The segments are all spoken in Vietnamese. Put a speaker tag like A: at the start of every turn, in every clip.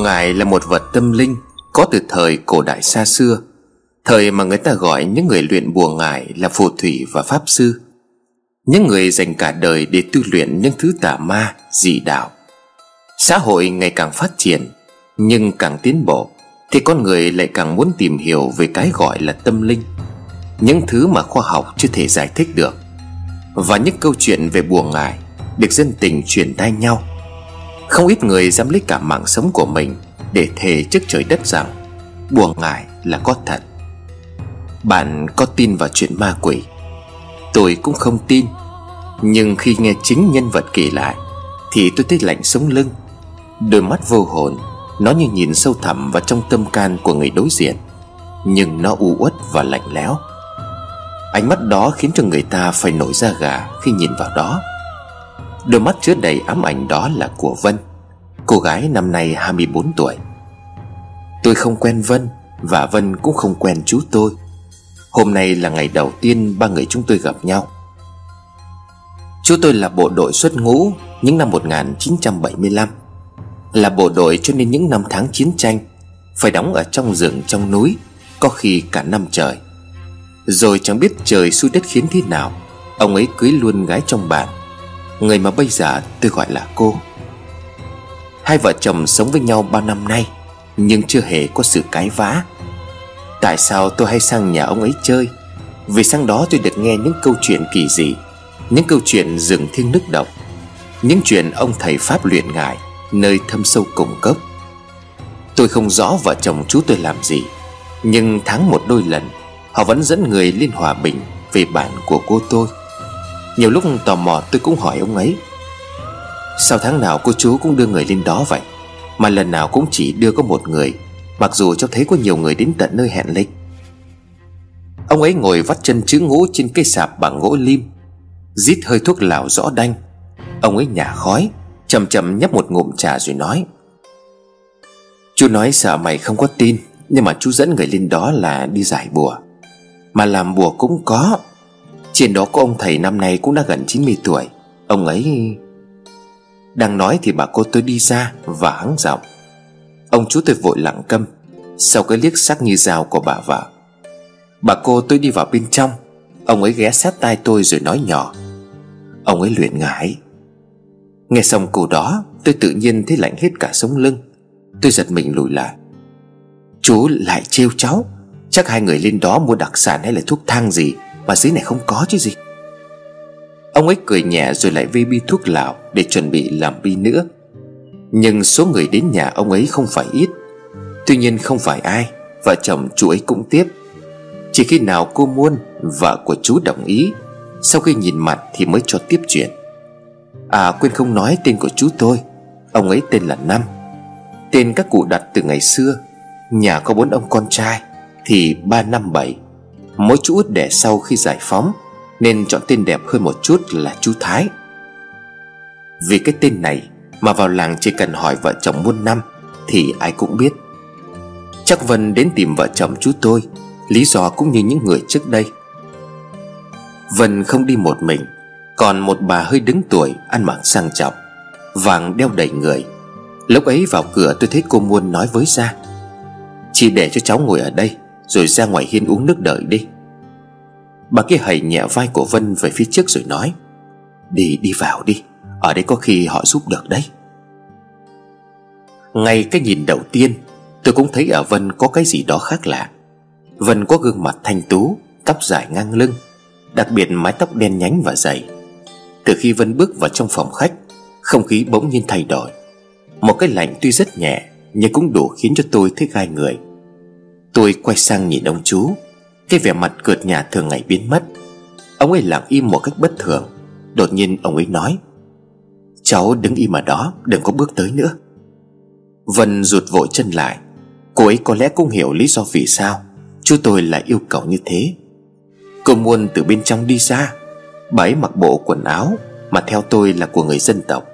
A: Bùa ngải là một vật tâm linh Có từ thời cổ đại xa xưa. Thời mà người ta gọi những người luyện bùa ngải là phù thủy và pháp sư. Những người dành cả đời để tu luyện những thứ tà ma, dị đạo. Xã hội ngày càng phát triển Nhưng càng tiến bộ Thì con người lại càng muốn tìm hiểu về cái gọi là tâm linh. Những thứ mà khoa học chưa thể giải thích được. Và những câu chuyện về bùa ngải Được dân tình truyền tai nhau. Không ít người dám lấy cả mạng sống của mình Để thề trước trời đất rằng Bùa ngải là có thật. Bạn có tin vào chuyện ma quỷ? Tôi cũng không tin. Nhưng khi nghe chính nhân vật kể lại, Thì tôi thấy lạnh sống lưng. Đôi mắt vô hồn, Nó như nhìn sâu thẳm vào trong tâm can của người đối diện. Nhưng nó u uất và lạnh lẽo. Ánh mắt đó khiến cho người ta phải nổi da gà khi nhìn vào đó. Đôi mắt chứa đầy ám ảnh đó là của Vân. Cô gái năm nay 24 tuổi. Tôi không quen Vân Và Vân cũng không quen chú tôi. Hôm nay là ngày đầu tiên ba người chúng tôi gặp nhau. Chú tôi là bộ đội xuất ngũ Những năm 1975 Là bộ đội cho nên những năm tháng chiến tranh Phải đóng ở trong rừng trong núi, Có khi cả năm trời. Rồi chẳng biết trời xui đất khiến thế nào, Ông ấy cưới luôn gái trong bản. Người mà bây giờ tôi gọi là cô. Hai vợ chồng sống với nhau bao năm nay, Nhưng chưa hề có sự cái vã. Tại sao tôi hay sang nhà ông ấy chơi? Vì sang đó tôi được nghe những câu chuyện kỳ dị, Những câu chuyện rừng thiêng nước độc, Những chuyện ông thầy Pháp luyện ngài Nơi thâm sâu cùng cốc Tôi không rõ vợ chồng chú tôi làm gì, Nhưng tháng một đôi lần, Họ vẫn dẫn người lên hòa bình Về bản của cô tôi. Nhiều lúc tò mò tôi cũng hỏi ông ấy Sao tháng nào cô chú cũng đưa người lên đó vậy? Mà lần nào cũng chỉ đưa có một người, Mặc dù cho thấy có nhiều người đến tận nơi hẹn lịch Ông ấy ngồi vắt chân chữ ngũ trên cây sạp bằng gỗ lim, Rít hơi thuốc lào rõ đanh. Ông ấy nhả khói Chầm chầm nhấp một ngụm trà rồi nói, Chú nói sợ mày không có tin, Nhưng mà chú dẫn người lên đó là đi giải bùa. Mà làm bùa cũng có. Trên đó có ông thầy năm nay cũng đã gần 90 tuổi. Ông ấy đang nói thì bà cô tôi đi ra Và hắng giọng. Ông chú tôi vội lặng câm Sau cái liếc sắc như dao của bà vợ. Bà cô tôi đi vào bên trong. Ông ấy ghé sát tai tôi rồi nói nhỏ. Ông ấy luyện ngải. Nghe xong câu đó, Tôi tự nhiên thấy lạnh hết cả sống lưng. Tôi giật mình lùi lại. Chú lại trêu cháu. Chắc hai người lên đó mua đặc sản hay là thuốc thang gì Mà dưới này không có chứ gì. Ông ấy cười nhẹ rồi lại vê bi thuốc lào Để chuẩn bị làm bi nữa. Nhưng số người đến nhà ông ấy không phải ít. Tuy nhiên không phải ai, Vợ chồng chú ấy cũng tiếp. Chỉ khi nào cô Muôn, Vợ của chú đồng ý, Sau khi nhìn mặt thì mới cho tiếp chuyện. À quên không nói tên của chú tôi. Ông ấy tên là Năm. Tên các cụ đặt từ ngày xưa. Nhà có bốn ông con trai, Thì ba năm bảy. Mỗi chú út đẻ sau khi giải phóng. Nên chọn tên đẹp hơn một chút là chú Thái. Vì cái tên này Mà vào làng chỉ cần hỏi vợ chồng muôn năm Thì ai cũng biết. Chắc Vân đến tìm vợ chồng chú tôi, Lý do cũng như những người trước đây. Vân không đi một mình, Còn một bà hơi đứng tuổi, Ăn mặc sang trọng, Vàng đeo đầy người. Lúc ấy vào cửa tôi thấy cô Muôn nói với ra Chị để cho cháu ngồi ở đây, Rồi ra ngoài hiên uống nước đợi đi. Bà kia hầy nhẹ vai của Vân về phía trước rồi nói, Đi đi vào đi, Ở đây có khi họ giúp được đấy. Ngay cái nhìn đầu tiên, Tôi cũng thấy ở Vân có cái gì đó khác lạ. Vân có gương mặt thanh tú, Tóc dài ngang lưng, Đặc biệt mái tóc đen nhánh và dày. Từ khi Vân bước vào trong phòng khách, Không khí bỗng nhiên thay đổi. Một cái lạnh tuy rất nhẹ, Nhưng cũng đủ khiến cho tôi thấy gai người. Tôi quay sang nhìn ông chú. Cái vẻ mặt cợt nhà thường ngày biến mất, Ông ấy lặng im một cách bất thường. Đột nhiên ông ấy nói, Cháu đứng im ở đó, Đừng có bước tới nữa. Vân rụt vội chân lại. Cô ấy có lẽ cũng hiểu lý do vì sao Chú tôi lại yêu cầu như thế. Cô Muôn từ bên trong đi ra, Bà ấy mặc bộ quần áo Mà theo tôi là của người dân tộc.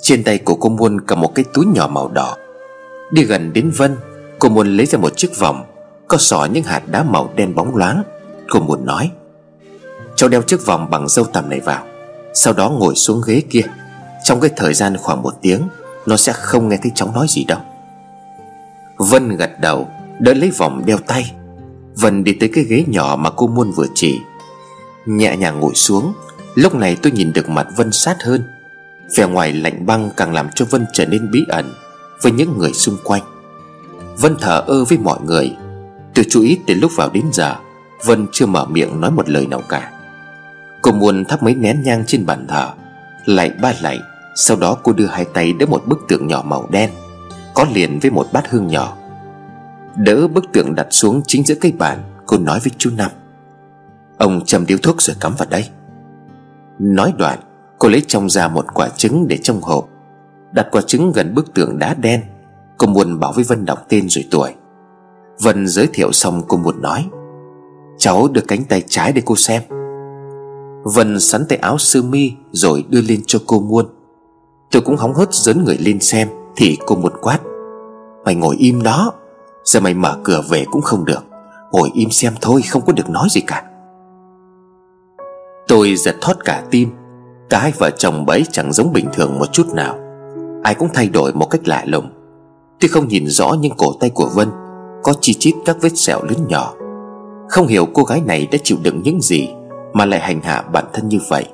A: Trên tay của cô Muôn cầm một cái túi nhỏ màu đỏ. Đi gần đến Vân, Cô Muôn lấy ra một chiếc vòng có sỏ những hạt đá màu đen bóng loáng. Cô muốn nói, Cháu đeo chiếc vòng bằng dâu tằm này vào, Sau đó ngồi xuống ghế kia. Trong cái thời gian khoảng một tiếng, Nó sẽ không nghe thấy cháu nói gì đâu. Vân gật đầu, Đỡ lấy vòng đeo tay. Vân đi tới cái ghế nhỏ mà cô Muôn vừa chỉ. Nhẹ nhàng ngồi xuống. Lúc này tôi nhìn được mặt Vân sát hơn. Vẻ ngoài lạnh băng càng làm cho Vân trở nên bí ẩn Với những người xung quanh. Vân thở ơ với mọi người. Tôi chú ý từ lúc vào đến giờ, Vân chưa mở miệng nói một lời nào cả. Cô muốn thắp mấy nén nhang trên bàn thờ, Lại ba lạy Sau đó cô đưa hai tay đỡ một bức tượng nhỏ màu đen, Có liền với một bát hương nhỏ. Đỡ bức tượng đặt xuống chính giữa cây bàn, Cô nói với chú Năm Ông châm điếu thuốc rồi cắm vào đây. Nói đoạn, Cô lấy trong ra một quả trứng để trong hộp, Đặt quả trứng gần bức tượng đá đen, Cô muốn bảo với Vân đọc tên rồi tuổi. Vân giới thiệu xong cô muốn nói. Cháu đưa cánh tay trái để cô xem. Vân sắn tay áo sơ mi Rồi đưa lên cho cô muôn. Tôi cũng hóng hớt dấn người lên xem, Thì cô một quát. Mày ngồi im đó. Giờ mày mở cửa về cũng không được. Ngồi im xem thôi, không có được nói gì cả. Tôi giật thót cả tim. Cả hai vợ chồng bấy chẳng giống bình thường một chút nào. Ai cũng thay đổi một cách lạ lùng. Tôi không nhìn rõ nhưng cổ tay của Vân có chi chít các vết sẹo lớn nhỏ. Không hiểu cô gái này đã chịu đựng những gì Mà lại hành hạ bản thân như vậy.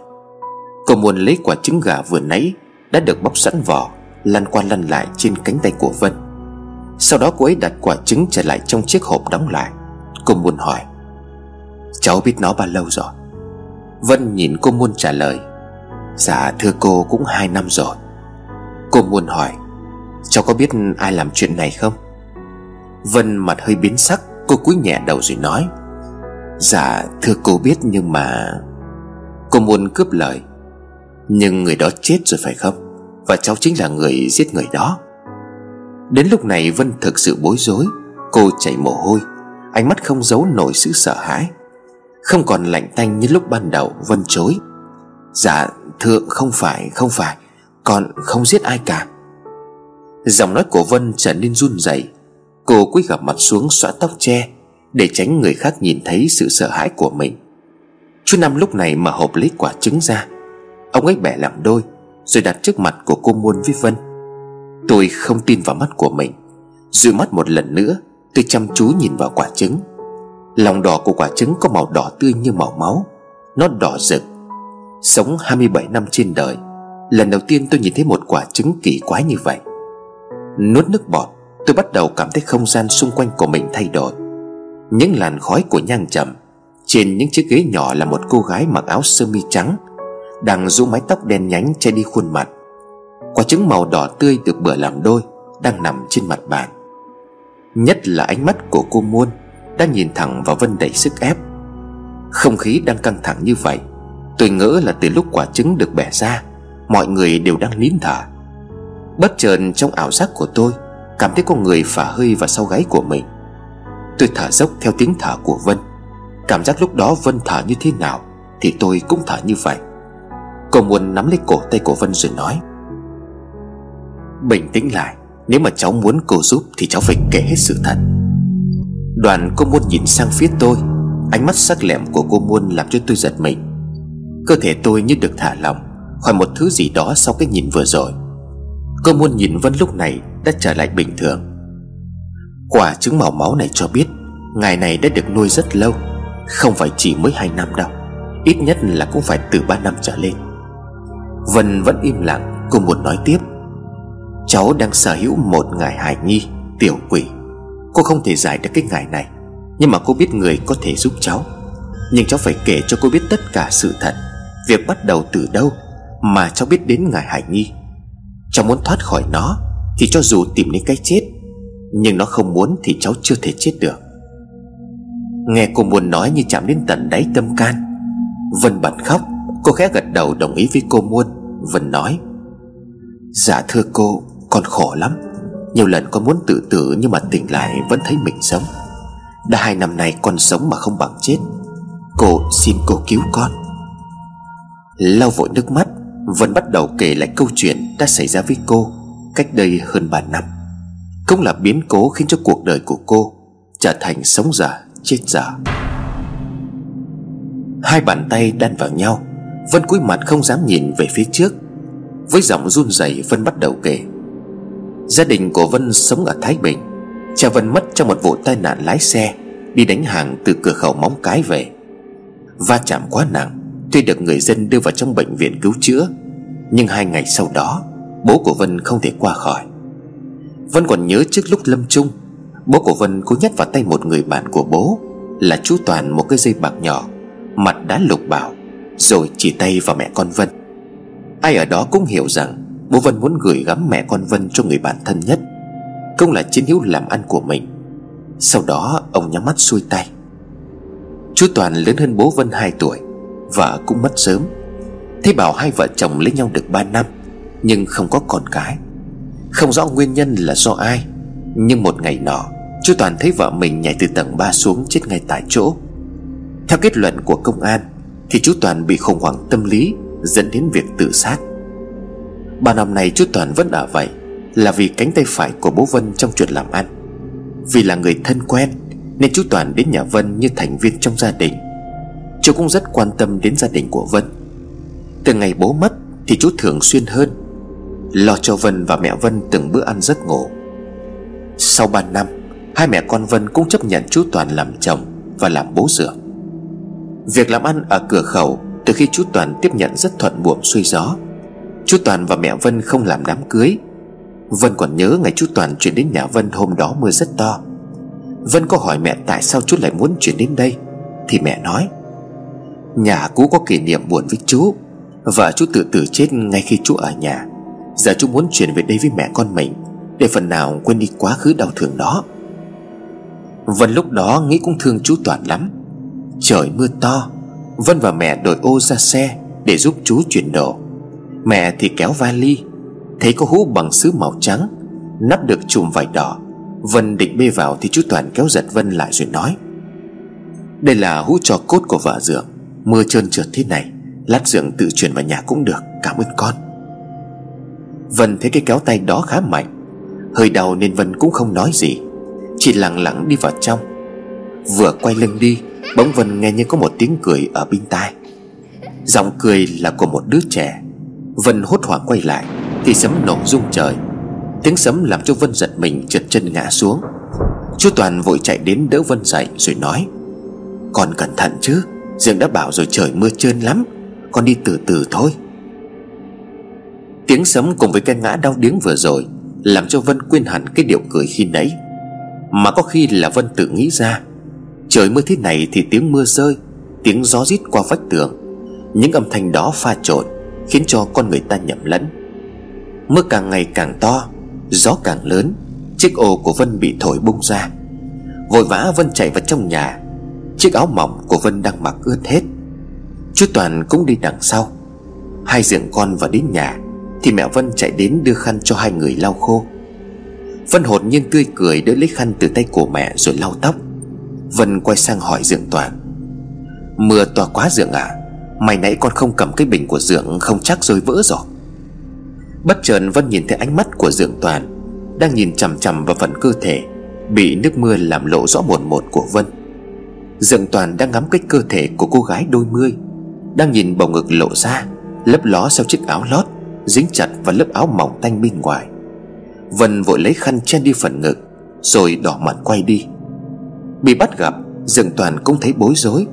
A: Cô muốn lấy quả trứng gà vừa nãy Đã được bóc sẵn vỏ, Lăn qua lăn lại trên cánh tay của Vân. Sau đó cô ấy đặt quả trứng trở lại trong chiếc hộp đóng lại. Cô muốn hỏi, Cháu biết nó bao lâu rồi? Vân nhìn cô Muôn trả lời Dạ thưa cô cũng hai năm rồi. Cô Muôn hỏi, Cháu có biết ai làm chuyện này không? Vân mặt hơi biến sắc, Cô cúi nhẹ đầu rồi nói. Dạ thưa cô biết nhưng mà Cô muốn cướp lời. Nhưng người đó chết rồi phải không? Và cháu chính là người giết người đó. Đến lúc này Vân thực sự bối rối, Cô chảy mồ hôi, Ánh mắt không giấu nổi sự sợ hãi. Không còn lạnh tanh như lúc ban đầu, Vân chối. Dạ thưa, không phải không phải, Con không giết ai cả. Giọng nói của Vân trở nên run rẩy Cô cúi gập mặt xuống xõa tóc che, Để tránh người khác nhìn thấy sự sợ hãi của mình. Chú Năm lúc này mở hộp lấy quả trứng ra. Ông ấy bẻ làm đôi, Rồi đặt trước mặt của cô Muôn với Vân. Tôi không tin vào mắt của mình. Dụi mắt một lần nữa, Tôi chăm chú nhìn vào quả trứng. Lòng đỏ của quả trứng có màu đỏ tươi như màu máu. Nó đỏ rực. Sống 27 năm trên đời, Lần đầu tiên tôi nhìn thấy một quả trứng kỳ quái như vậy. Nuốt nước bọt Tôi bắt đầu cảm thấy không gian xung quanh của mình thay đổi. Những làn khói của nhang trầm Trên những chiếc ghế nhỏ là một cô gái mặc áo sơ mi trắng, Đang rũ mái tóc đen nhánh che đi khuôn mặt. Quả trứng màu đỏ tươi được bữa làm đôi, Đang nằm trên mặt bàn. Nhất là ánh mắt của cô Muôn Đang nhìn thẳng vào Vân đầy sức ép. Không khí đang căng thẳng như vậy, Tôi ngỡ là từ lúc quả trứng được bẻ ra, Mọi người đều đang nín thở. Bất chợt trong ảo giác của tôi Cảm thấy có người phả hơi vào sau gáy của mình. Tôi thở dốc theo tiếng thở của Vân. Cảm giác lúc đó Vân thở như thế nào Thì tôi cũng thở như vậy. Cô muốn nắm lấy cổ tay của Vân rồi nói, Bình tĩnh lại, Nếu mà cháu muốn cô giúp Thì cháu phải kể hết sự thật. Đoàn cô muốn nhìn sang phía tôi, Ánh mắt sắc lẹm của cô Muôn làm cho tôi giật mình. Cơ thể tôi như được thả lỏng, Khỏi một thứ gì đó sau cái nhìn vừa rồi. Cô muốn nhìn Vân lúc này Đã trở lại bình thường. Quả trứng màu máu này cho biết ngài này đã được nuôi rất lâu, Không phải chỉ mới hai năm đâu, Ít nhất là cũng phải từ ba năm trở lên. Vân vẫn im lặng, Cô muốn nói tiếp. Cháu đang sở hữu một ngài hài nhi, Tiểu quỷ. Cô không thể giải được cái ngài này, Nhưng mà cô biết người có thể giúp cháu. Nhưng cháu phải kể cho cô biết tất cả sự thật. Việc bắt đầu từ đâu Mà cháu biết đến ngài Hải Nhi? Cháu muốn thoát khỏi nó Thì cho dù tìm đến cái chết, Nhưng nó không muốn thì cháu chưa thể chết được. Nghe cô muốn nói như chạm đến tận đáy tâm can, Vân bật khóc, Cô khẽ gật đầu đồng ý với cô Muôn, Vân nói Dạ thưa cô, Con khổ lắm. Nhiều lần con muốn tự tử Nhưng mà tỉnh lại vẫn thấy mình sống. Đã hai năm nay con sống mà không bằng chết. Cô xin cô cứu con. Lau vội nước mắt Vân bắt đầu kể lại câu chuyện đã xảy ra với cô Cách đây hơn 3 năm. Cũng là biến cố khiến cho cuộc đời của cô Trở thành sống giả, chết giả Hai bàn tay đan vào nhau Vân cúi mặt không dám nhìn về phía trước. Với giọng run rẩy Vân bắt đầu kể. Gia đình của Vân sống ở Thái Bình. Cha Vân mất trong một vụ tai nạn lái xe Đi đánh hàng từ cửa khẩu móng cái về. Va chạm quá nặng Tuy được người dân đưa vào trong bệnh viện cứu chữa, Nhưng hai ngày sau đó, Bố của Vân không thể qua khỏi. Vân còn nhớ trước lúc lâm chung, Bố của Vân cố nhét vào tay một người bạn của bố Là chú Toàn một cái dây bạc nhỏ, Mặt đã lục bảo, Rồi chỉ tay vào mẹ con Vân. Ai ở đó cũng hiểu rằng Bố Vân muốn gửi gắm mẹ con Vân cho người bạn thân nhất, Cũng là chiến hữu làm ăn của mình. Sau đó, ông nhắm mắt xuôi tay. Chú Toàn lớn hơn bố Vân 2 tuổi Vợ cũng mất sớm. Thế bảo hai vợ chồng lấy nhau được 3 năm, Nhưng không có con cái. Không rõ nguyên nhân là do ai, Nhưng một ngày nọ Chú Toàn thấy vợ mình nhảy từ tầng 3 xuống chết ngay tại chỗ. Theo kết luận của công an, Thì chú Toàn bị khủng hoảng tâm lý, Dẫn đến việc tự sát. Ba năm nay chú Toàn vẫn ở vậy, Là vì cánh tay phải của bố Vân trong chuyện làm ăn. Vì là người thân quen, Nên chú Toàn đến nhà Vân như thành viên trong gia đình. Chú cũng rất quan tâm đến gia đình của Vân. Từ ngày bố mất Thì chú thường xuyên hơn, Lo cho Vân và mẹ Vân từng bữa ăn giấc ngủ. Sau 3 năm, Hai mẹ con Vân cũng chấp nhận chú Toàn làm chồng Và làm bố dượng Việc làm ăn ở cửa khẩu Từ khi chú Toàn tiếp nhận rất thuận buồm xuôi gió, Chú Toàn và mẹ Vân không làm đám cưới. Vân còn nhớ ngày chú Toàn chuyển đến nhà Vân hôm đó mưa rất to. Vân có hỏi mẹ tại sao chú lại muốn chuyển đến đây, Thì mẹ nói Nhà cũ có kỷ niệm buồn với chú. Vợ chú tự tử chết ngay khi chú ở nhà. Giờ chú muốn chuyển về đây với mẹ con mình, Để phần nào quên đi quá khứ đau thương đó. Vân lúc đó nghĩ cũng thương chú Toàn lắm. Trời mưa to, Vân và mẹ đổi ô ra xe Để giúp chú chuyển đồ. Mẹ thì kéo vali, Thấy có hũ bằng sứ màu trắng, Nắp được chùm vải đỏ. Vân định bê vào thì chú Toàn kéo giật Vân lại rồi nói, Đây là hũ trò cốt của vợ dượng. Mưa trơn trượt thế này, Lát giường tự chuyển vào nhà cũng được, Cảm ơn con. Vân thấy cái kéo tay đó khá mạnh, Hơi đau nên Vân cũng không nói gì, Chỉ lặng lặng đi vào trong. Vừa quay lưng đi, Bỗng Vân nghe như có một tiếng cười ở bên tai. Giọng cười là của một đứa trẻ. Vân hốt hoảng quay lại, Thì sấm nổ rung trời. Tiếng sấm làm cho Vân giật mình, trượt chân ngã xuống. Chú Toàn vội chạy đến đỡ Vân dậy rồi nói, Con cẩn thận chứ Dương đã bảo rồi trời mưa trơn lắm, Con đi từ từ thôi. Tiếng sấm cùng với cái ngã đau điếng vừa rồi Làm cho Vân quên hẳn cái điệu cười khi nãy. Mà có khi là Vân tự nghĩ ra, Trời mưa thế này thì tiếng mưa rơi, Tiếng gió rít qua vách tường. Những âm thanh đó pha trộn, Khiến cho con người ta nhầm lẫn. Mưa càng ngày càng to, Gió càng lớn, Chiếc ô của Vân bị thổi bung ra. Vội vã Vân chạy vào trong nhà Chiếc áo mỏng của Vân đang mặc ướt hết. Chú Toàn cũng đi đằng sau. Hai dượng con vào đến nhà, Thì mẹ Vân chạy đến đưa khăn cho hai người lau khô. Vân hột nhiên tươi cười đỡ lấy khăn từ tay của mẹ rồi lau tóc. Vân quay sang hỏi dượng Toàn Mưa to quá dượng à Mày nãy con không cầm cái bình của dượng Không chắc rơi vỡ rồi. Bất chợt Vân nhìn thấy ánh mắt của dượng Toàn, Đang nhìn chằm chằm vào phần cơ thể, Bị nước mưa làm lộ rõ một một của Vân. Dượng Toàn đang ngắm cái cơ thể của cô gái đôi mươi. Đang nhìn bầu ngực lộ ra, Lấp ló sau chiếc áo lót, Dính chặt vào lớp áo mỏng tanh bên ngoài. Vân vội lấy khăn chen đi phần ngực, Rồi đỏ mặt quay đi. Bị bắt gặp Dượng Toàn cũng thấy bối rối.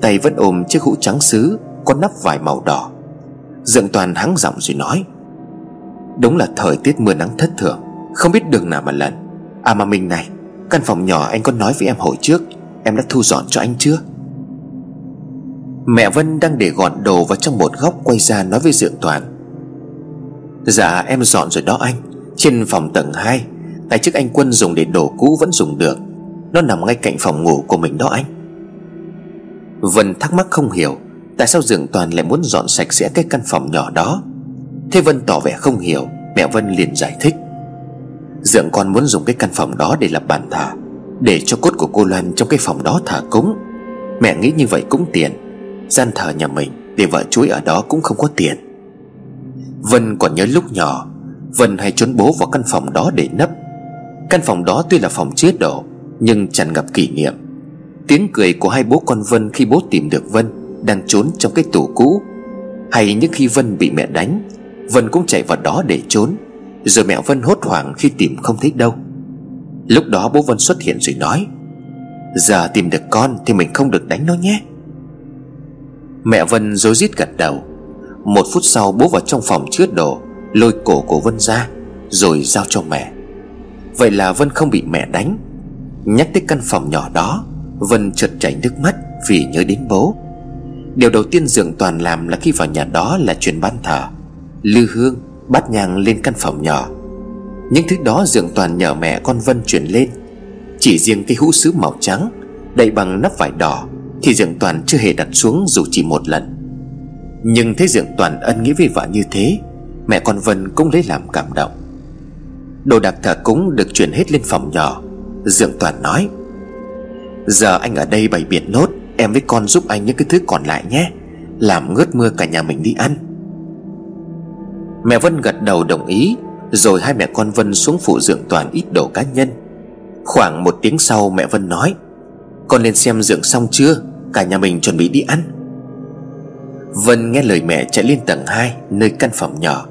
A: Tay vẫn ôm chiếc hũ trắng sứ Có nắp vải màu đỏ. Dượng Toàn hắng giọng rồi nói, Đúng là thời tiết mưa nắng thất thường, Không biết đường nào mà lần À mà mình này, Căn phòng nhỏ anh có nói với em hồi trước Em đã thu dọn cho anh chưa? Mẹ Vân đang để gọn đồ vào trong một góc Quay ra nói với Dượng Toàn. Dạ em dọn rồi đó anh. Trên phòng tầng 2 Tài chức anh Quân dùng để đồ cũ vẫn dùng được. Nó nằm ngay cạnh phòng ngủ của mình đó anh. Vân thắc mắc không hiểu Tại sao Dượng Toàn lại muốn dọn sạch sẽ cái căn phòng nhỏ đó. Thế Vân tỏ vẻ không hiểu, Mẹ Vân liền giải thích. Dượng con muốn dùng cái căn phòng đó để lập bàn thờ. Để cho cốt của cô Loan trong cái phòng đó thả cúng. Mẹ nghĩ như vậy cũng tiền Gian thờ nhà mình Để vợ chuối ở đó cũng không có tiền. Vân còn nhớ lúc nhỏ, Vân hay trốn bố vào căn phòng đó để nấp. Căn phòng đó tuy là phòng chứa đồ Nhưng tràn ngập kỷ niệm. Tiếng cười của hai bố con Vân khi bố tìm được Vân Đang trốn trong cái tủ cũ. Hay những khi Vân bị mẹ đánh, Vân cũng chạy vào đó để trốn. Rồi mẹ Vân hốt hoảng khi tìm không thấy đâu. Lúc đó bố Vân xuất hiện rồi nói, Giờ tìm được con thì mình không được đánh nó nhé. Mẹ Vân rối rít gật đầu. Một phút sau bố vào trong phòng chứa đồ, Lôi cổ của Vân ra, Rồi giao cho mẹ. Vậy là Vân không bị mẹ đánh. Nhắc tới căn phòng nhỏ đó, Vân chợt chảy nước mắt Vì nhớ đến bố. Điều đầu tiên Dường Toàn làm là khi vào nhà đó là chuyển ban thờ, Lư hương, Bát nhang lên căn phòng nhỏ. Những thứ đó Dượng Toàn nhờ mẹ con Vân chuyển lên. Chỉ riêng cái hũ sứ màu trắng Đậy bằng nắp vải đỏ, Thì Dượng Toàn chưa hề đặt xuống dù chỉ một lần. Nhưng thấy Dượng Toàn ân nghĩa với vợ như thế, Mẹ con Vân cũng lấy làm cảm động. Đồ đạc thờ cúng được chuyển hết lên phòng nhỏ. Dượng Toàn nói, Giờ anh ở đây bày biện nốt, Em với con giúp anh những cái thứ còn lại nhé. Làm ngớt mưa cả nhà mình đi ăn. Mẹ Vân gật đầu đồng ý rồi hai mẹ con Vân xuống phụ dưỡng toàn ít đồ cá nhân. Khoảng một tiếng sau mẹ Vân nói, Con lên xem dưỡng xong chưa? Cả nhà mình chuẩn bị đi ăn. Vân nghe lời mẹ chạy lên tầng 2 Nơi căn phòng nhỏ.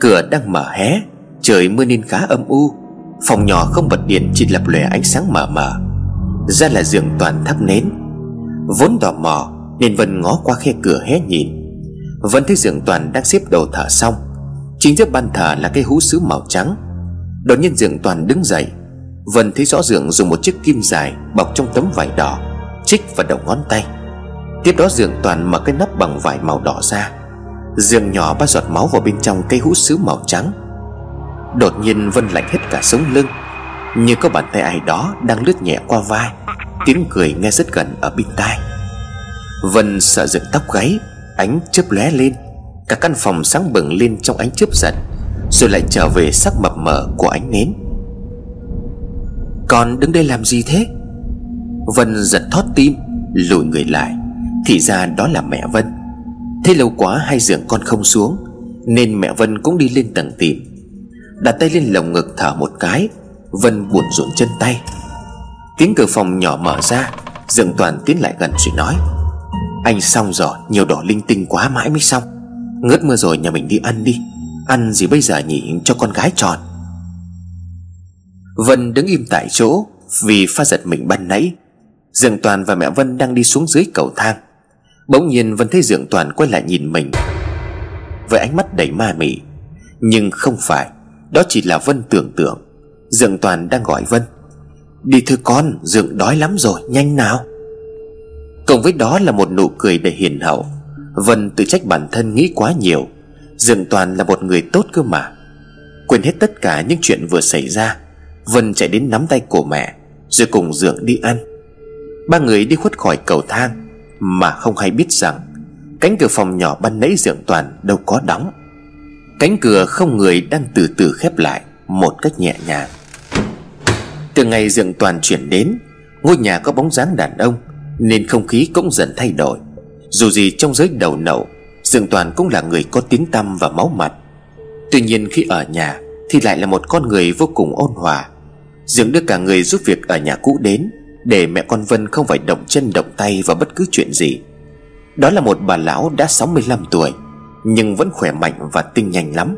A: Cửa đang mở hé, Trời mưa nên khá âm u. Phòng nhỏ không bật điện, chỉ lập lòe ánh sáng mờ mờ. Ra là giường toàn thắp nến. Vốn tò mò, Nên Vân ngó qua khe cửa hé nhìn. Vân thấy giường toàn đang xếp đồ thở xong. Chính giữa ban thờ là cái hũ sứ màu trắng. Đột nhiên dượng toàn đứng dậy. Vân thấy rõ dượng dùng một chiếc kim dài Bọc trong tấm vải đỏ chích vào đầu ngón tay. Tiếp đó dượng toàn mở cái nắp bằng vải màu đỏ ra. Dường nhỏ ba giọt máu vào bên trong cây hũ sứ màu trắng. Đột nhiên Vân lạnh hết cả sống lưng, Như có bàn tay ai đó đang lướt nhẹ qua vai. Tiếng cười nghe rất gần ở bên tai. Vân sợ dựng tóc gáy, Ánh chớp lóe lên. Cả căn phòng sáng bừng lên trong ánh chớp giật, Rồi lại trở về sắc mập mờ của ánh nến. Con đứng đây làm gì thế? Vân giật thót tim, Lùi người lại. Thì ra đó là mẹ Vân. Thế lâu quá hai giường con không xuống, Nên mẹ Vân cũng đi lên tầng tìm. Đặt tay lên lồng ngực thở một cái, Vân buồn rộn chân tay. Tiếng cửa phòng nhỏ mở ra, Dương Toàn tiến lại gần rồi nói, Anh xong rồi, Nhiều đỏ linh tinh quá mãi mới xong. Ngớt mưa rồi nhà mình đi ăn đi. Ăn gì bây giờ nhỉ? Cho con gái tròn. Vân đứng im tại chỗ, Vì pha giật mình ban nãy. Dường Toàn và mẹ Vân đang đi xuống dưới cầu thang. Bỗng nhiên Vân thấy Dường Toàn quay lại nhìn mình, Với ánh mắt đầy ma mị. Nhưng không phải, Đó chỉ là Vân tưởng tượng. Dường Toàn đang gọi Vân, Đi thưa con Dượng đói lắm rồi, nhanh nào. Cộng với đó là một nụ cười đầy hiền hậu. Vân tự trách bản thân nghĩ quá nhiều. Dương Toàn là một người tốt cơ mà. Quên hết tất cả những chuyện vừa xảy ra, Vân chạy đến nắm tay của mẹ, Rồi cùng Dượng đi ăn. Ba người đi khuất khỏi cầu thang, Mà không hay biết rằng, Cánh cửa phòng nhỏ ban nãy Dượng Toàn đâu có đóng. Cánh cửa không người đang từ từ khép lại Một cách nhẹ nhàng. Từ ngày dượng toàn chuyển đến, Ngôi nhà có bóng dáng đàn ông, Nên không khí cũng dần thay đổi. Dù gì trong giới đầu nậu, Dương toàn cũng là người có tiếng tăm và máu mặt. Tuy nhiên khi ở nhà Thì lại là một con người vô cùng ôn hòa. Dương đưa cả người giúp việc ở nhà cũ đến, Để mẹ con Vân không phải động chân động tay vào bất cứ chuyện gì. Đó là một bà lão đã 65 tuổi, Nhưng vẫn khỏe mạnh và tinh nhanh lắm.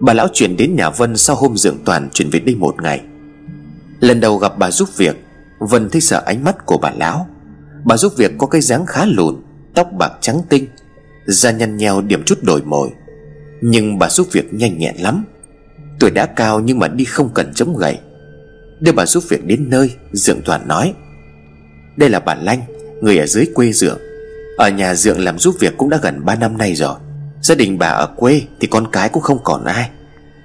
A: Bà lão chuyển đến nhà Vân sau hôm Dương Toàn chuyển về đây một ngày. Lần đầu gặp bà giúp việc, Vân thấy sợ ánh mắt của bà lão. Bà giúp việc có cái dáng khá lùn Tóc bạc trắng tinh, Da nhăn nheo điểm chút đổi mồi. Nhưng bà giúp việc nhanh nhẹn lắm. Tuổi đã cao nhưng mà đi không cần chống gậy. Đưa bà giúp việc đến nơi, Dượng Toàn nói. Đây là bà Lanh, Người ở dưới quê Dượng. Ở nhà Dượng làm giúp việc cũng đã gần 3 năm nay rồi. Gia đình bà ở quê Thì con cái cũng không còn ai.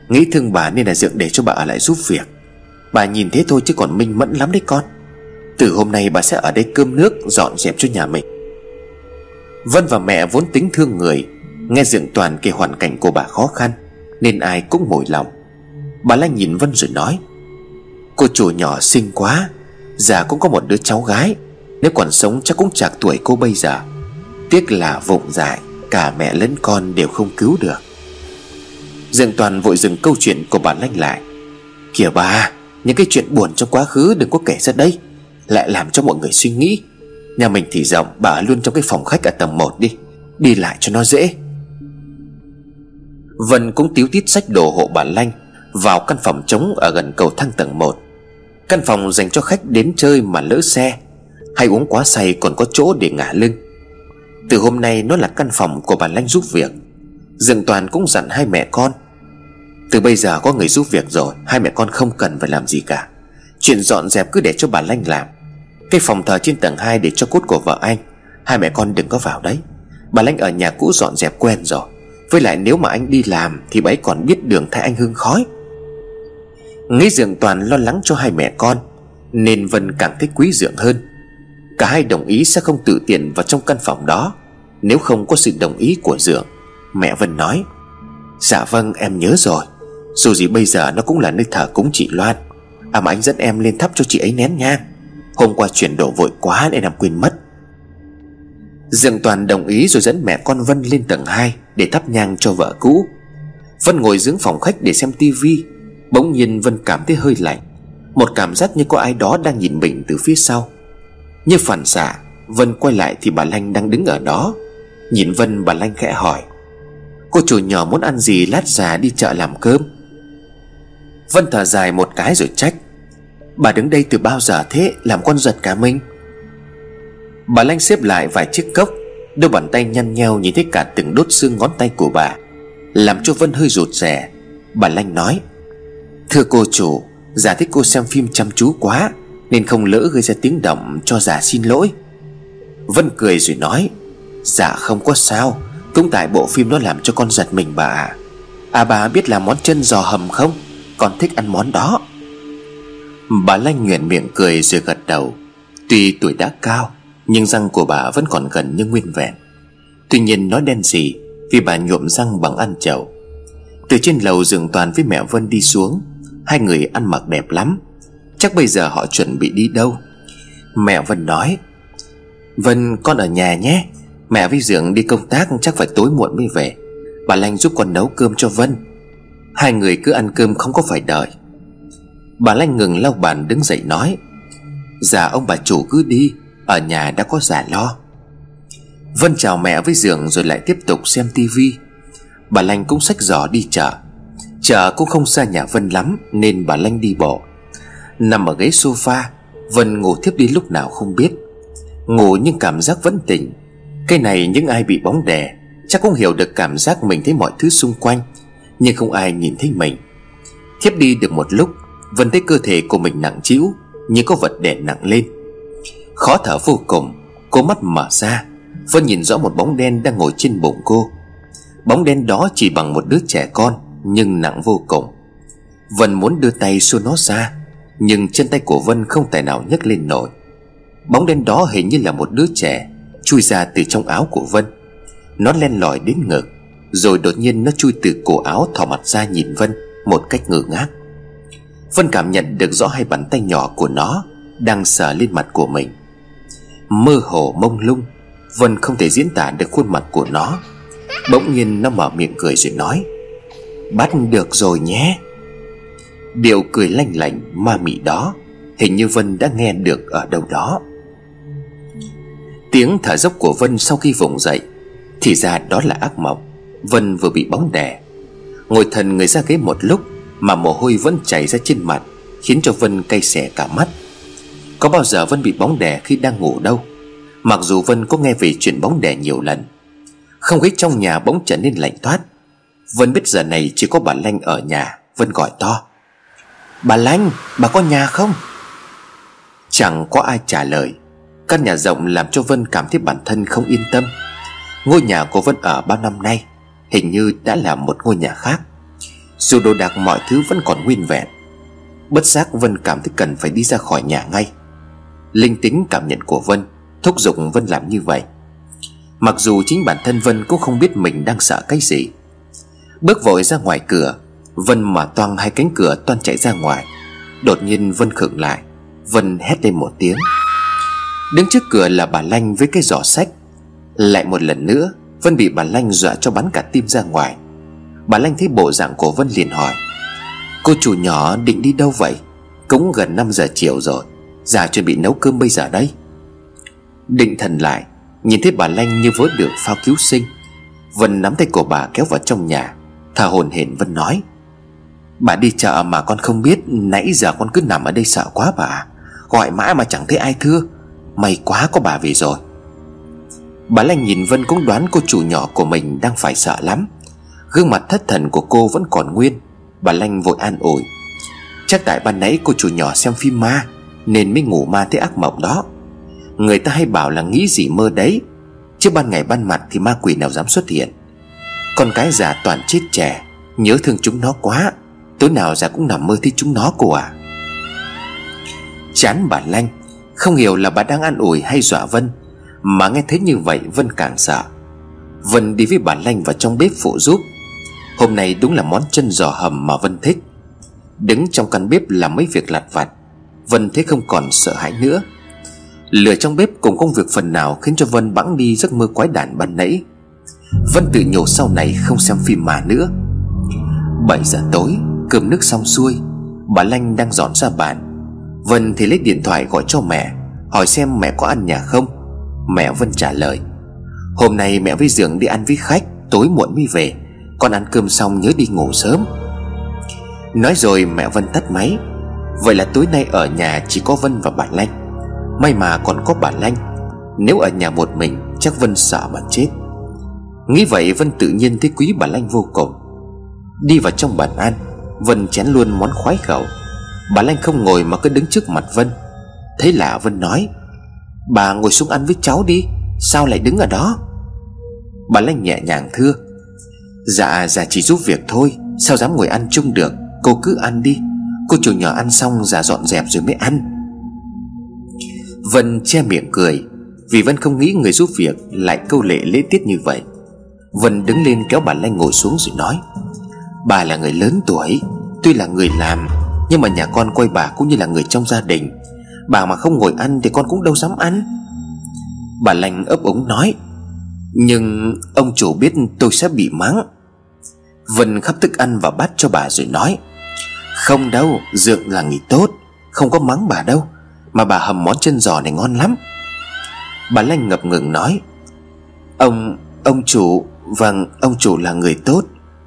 A: Nghĩ thương bà nên là Dượng để cho bà ở lại giúp việc. Bà nhìn thế thôi chứ còn minh mẫn lắm đấy con. Từ hôm nay bà sẽ ở đây cơm nước, Dọn dẹp cho nhà mình. Vân và mẹ vốn tính thương người. Nghe dựng toàn kể hoàn cảnh của bà khó khăn, Nên ai cũng mồi lòng. Bà Lanh nhìn Vân rồi nói, Cô chủ nhỏ xinh quá, Già cũng có một đứa cháu gái, Nếu còn sống chắc cũng chạc tuổi cô bây giờ. Tiếc là vụng dại, Cả mẹ lẫn con đều không cứu được. Dương Toàn vội dừng câu chuyện của bà Lanh lại, Kìa bà, những cái chuyện buồn trong quá khứ đừng có kể ra đây, Lại làm cho mọi người suy nghĩ. Nhà mình thì rộng, Bà ở luôn trong cái phòng khách ở tầng 1 đi. Đi lại cho nó dễ. Vân cũng tiếu tít sách đồ hộ bà Lanh Vào căn phòng trống ở gần cầu thang tầng 1 Căn phòng dành cho khách đến chơi mà lỡ xe, Hay uống quá say còn có chỗ để ngả lưng. Từ hôm nay nó là căn phòng của bà Lanh giúp việc. Dương Toàn cũng dặn hai mẹ con. Từ bây giờ có người giúp việc rồi, Hai mẹ con không cần phải làm gì cả. Chuyện dọn dẹp cứ để cho bà Lanh làm. Cái phòng thờ trên tầng 2 để cho cốt của vợ anh. Hai mẹ con đừng có vào đấy. Bà Lanh ở nhà cũ dọn dẹp quen rồi. Với lại nếu mà anh đi làm Thì bà ấy còn biết đường thay anh hương khói. Nghĩ dượng toàn lo lắng cho hai mẹ con, Nên Vân càng thích quý dượng hơn. Cả hai đồng ý sẽ không tự tiện vào trong căn phòng đó. Nếu không có sự đồng ý của dượng Mẹ Vân nói Dạ vâng em nhớ rồi. Dù gì bây giờ nó cũng là nơi thờ cúng chị Loan. À mà anh dẫn em lên thắp cho chị ấy nén nhang. Hôm qua chuyển đồ vội quá nên làm quên mất. Dương Toàn đồng ý rồi dẫn mẹ con Vân lên tầng 2 Để thắp nhang cho vợ cũ. Vân ngồi dưỡng phòng khách để xem tivi Bỗng nhiên Vân cảm thấy hơi lạnh. Một cảm giác như có ai đó đang nhìn mình từ phía sau. Như phản xạ, Vân quay lại thì bà Lanh đang đứng ở đó. Nhìn Vân, bà Lanh khẽ hỏi, Cô chủ nhỏ muốn ăn gì lát già đi chợ làm cơm? Vân thở dài một cái rồi trách Bà đứng đây từ bao giờ thế, Làm con giật cả mình? Bà Lanh xếp lại vài chiếc cốc, Đôi bàn tay nhăn nheo nhìn thấy cả từng đốt xương ngón tay của bà, Làm cho Vân hơi rụt rè. Bà Lanh nói, Thưa cô chủ Giả thích cô xem phim chăm chú quá, Nên không lỡ gây ra tiếng động cho giả xin lỗi. Vân cười rồi nói Dạ không có sao, Cũng tại bộ phim đó làm cho con giật mình bà À bà biết làm món chân giò hầm không? Con thích ăn món đó. Bà Lanh nguyện miệng cười rồi gật đầu. Tuy tuổi đã cao, Nhưng răng của bà vẫn còn gần như nguyên vẹn. Tuy nhiên nói đen gì Vì bà nhuộm răng bằng ăn chầu Từ trên lầu dường toàn với mẹ Vân đi xuống, Hai người ăn mặc đẹp lắm. Chắc bây giờ họ chuẩn bị đi đâu? Mẹ Vân nói, Vân, con ở nhà nhé. Mẹ với Dượng đi công tác chắc phải tối muộn mới về. Bà Lanh giúp con nấu cơm cho Vân. Hai người cứ ăn cơm không có phải đợi. Bà Lanh ngừng lau bàn đứng dậy nói Dạ ông bà chủ cứ đi, Ở nhà đã có giả lo. Vân chào mẹ với giường rồi lại tiếp tục xem tivi Bà Lanh cũng xách giỏ đi chợ. Chợ cũng không xa nhà Vân lắm Nên bà Lanh đi bộ. Nằm ở ghế sofa, Vân ngủ thiếp đi lúc nào không biết. Ngủ nhưng cảm giác vẫn tỉnh. Cái này những ai bị bóng đè Chắc cũng hiểu được cảm giác mình thấy mọi thứ xung quanh, Nhưng không ai nhìn thấy mình. Thiếp đi được một lúc Vân thấy cơ thể của mình nặng trĩu Như có vật đè nặng lên. Khó thở vô cùng, Cô mắt mở ra Vân nhìn rõ một bóng đen đang ngồi trên bụng cô. Bóng đen đó chỉ bằng một đứa trẻ con, Nhưng nặng vô cùng. Vân muốn đưa tay xua nó ra, Nhưng chân tay của Vân không tài nào nhấc lên nổi. Bóng đen đó hình như là một đứa trẻ, Chui ra từ trong áo của Vân. Nó len lỏi đến ngực, Rồi đột nhiên nó chui từ cổ áo thò mặt ra nhìn Vân Một cách ngơ ngác. Vân cảm nhận được rõ hai bàn tay nhỏ của nó Đang sờ lên mặt của mình. Mơ hồ mông lung, Vân không thể diễn tả được khuôn mặt của nó. Bỗng nhiên nó mở miệng cười rồi nói, Bắt được rồi nhé. Điệu cười lanh lành ma mị đó, Hình như Vân đã nghe được ở đâu đó. Tiếng thở dốc của Vân sau khi vùng dậy, Thì ra đó là ác mộng. Vân vừa bị bóng đè, Ngồi thần người ra ghế một lúc mà mồ hôi vẫn chảy ra trên mặt, Khiến cho Vân cay xẻ cả mắt. Có bao giờ Vân bị bóng đè khi đang ngủ đâu? Mặc dù Vân có nghe về chuyện bóng đè nhiều lần, Không khí trong nhà bỗng trở nên lạnh toát. Vân biết giờ này chỉ có bà Lanh ở nhà, Vân gọi to. Bà Lanh, bà có nhà không? Chẳng có ai trả lời. Căn nhà rộng làm cho Vân cảm thấy bản thân không yên tâm. Ngôi nhà của Vân ở bao năm nay Hình như đã là một ngôi nhà khác. Dù đồ đạc mọi thứ vẫn còn nguyên vẹn, Bất giác Vân cảm thấy cần phải đi ra khỏi nhà ngay. Linh tính cảm nhận của Vân, Thúc giục Vân làm như vậy. Mặc dù chính bản thân Vân cũng không biết mình đang sợ cái gì. Bước vội ra ngoài cửa, Vân mà toang hai cánh cửa toan chạy ra ngoài. Đột nhiên Vân khựng lại, Vân hét lên một tiếng. Đứng trước cửa là bà Lanh với cái giỏ sách. Lại một lần nữa, Vân bị bà Lanh dọa cho bắn cả tim ra ngoài. Bà Lanh thấy bộ dạng của Vân liền hỏi, Cô chủ nhỏ định đi đâu vậy? Cũng gần 5 giờ chiều rồi, Già chuẩn bị nấu cơm bây giờ đấy. Định thần lại, Nhìn thấy bà Lanh như vớt được phao cứu sinh, Vân nắm tay của bà kéo vào trong nhà Thà hồn hển Vân nói, Bà đi chợ mà con không biết, Nãy giờ con cứ nằm ở đây sợ quá bà. Gọi mãi mà chẳng thấy ai thưa. May quá có bà về rồi. Bà Lanh nhìn Vân cũng đoán cô chủ nhỏ của mình đang phải sợ lắm. Gương mặt thất thần của cô vẫn còn nguyên. Bà Lanh vội an ủi. Chắc tại ban nãy cô chủ nhỏ xem phim ma, Nên mới ngủ ma thấy ác mộng đó. Người ta hay bảo là nghĩ gì mơ đấy. Chứ ban ngày ban mặt thì ma quỷ nào dám xuất hiện. Con cái già toàn chết trẻ, Nhớ thương chúng nó quá. Tối nào già cũng nằm mơ thấy chúng nó cô à. Chán bà Lanh, Không hiểu là bà đang an ủi hay dọa Vân. Mà nghe thấy như vậy Vân càng sợ. Vân đi với bà Lanh vào trong bếp phụ giúp. Hôm nay đúng là món chân giò hầm mà Vân thích. Đứng trong căn bếp làm mấy việc lặt vặt. Vân thấy không còn sợ hãi nữa. Lửa trong bếp cùng công việc phần nào Khiến cho Vân bẵng đi giấc mơ quái đản ban nãy. Vân tự nhủ sau này không xem phim mà nữa. 7 giờ tối, Cơm nước xong xuôi, Bà Lanh đang dọn ra bàn. Vân thì lấy điện thoại gọi cho mẹ, Hỏi xem mẹ có ăn nhà không. Mẹ Vân trả lời, Hôm nay mẹ với Dường đi ăn với khách, Tối muộn mới về. Con ăn cơm xong nhớ đi ngủ sớm. Nói rồi mẹ Vân tắt máy. Vậy là tối nay ở nhà chỉ có Vân và bà Lanh. May mà còn có bà Lanh. Nếu ở nhà một mình, chắc Vân sợ mà chết. Nghĩ vậy Vân tự nhiên thấy quý bà Lanh vô cùng. Đi vào trong bàn ăn, Vân chén luôn món khoái khẩu. Bà Lanh không ngồi mà cứ đứng trước mặt Vân. Thế lạ Vân nói, Bà ngồi xuống ăn với cháu đi, Sao lại đứng ở đó? Bà Lanh nhẹ nhàng thưa Dạ dạ chỉ giúp việc thôi. Sao dám ngồi ăn chung được? Cô cứ ăn đi. Cô chủ nhỏ ăn xong dạ dọn dẹp rồi mới ăn. Vân che miệng cười, Vì Vân không nghĩ người giúp việc Lại câu lệ lễ tiết như vậy. Vân đứng lên kéo bà Lanh ngồi xuống rồi nói, Bà là người lớn tuổi, Tuy là người làm, Nhưng mà nhà con coi bà cũng như là người trong gia đình. Bà mà không ngồi ăn thì con cũng đâu dám ăn. Bà Lanh ấp ống nói, Nhưng ông chủ biết tôi sẽ bị mắng. Vân khắp thức ăn và bát cho bà rồi nói Không đâu Dượng là nghỉ tốt Không có mắng bà đâu Mà bà hầm món chân giò này ngon lắm. Bà Lanh ngập ngừng nói Ông, ông chủ Vâng, ông chủ là người tốt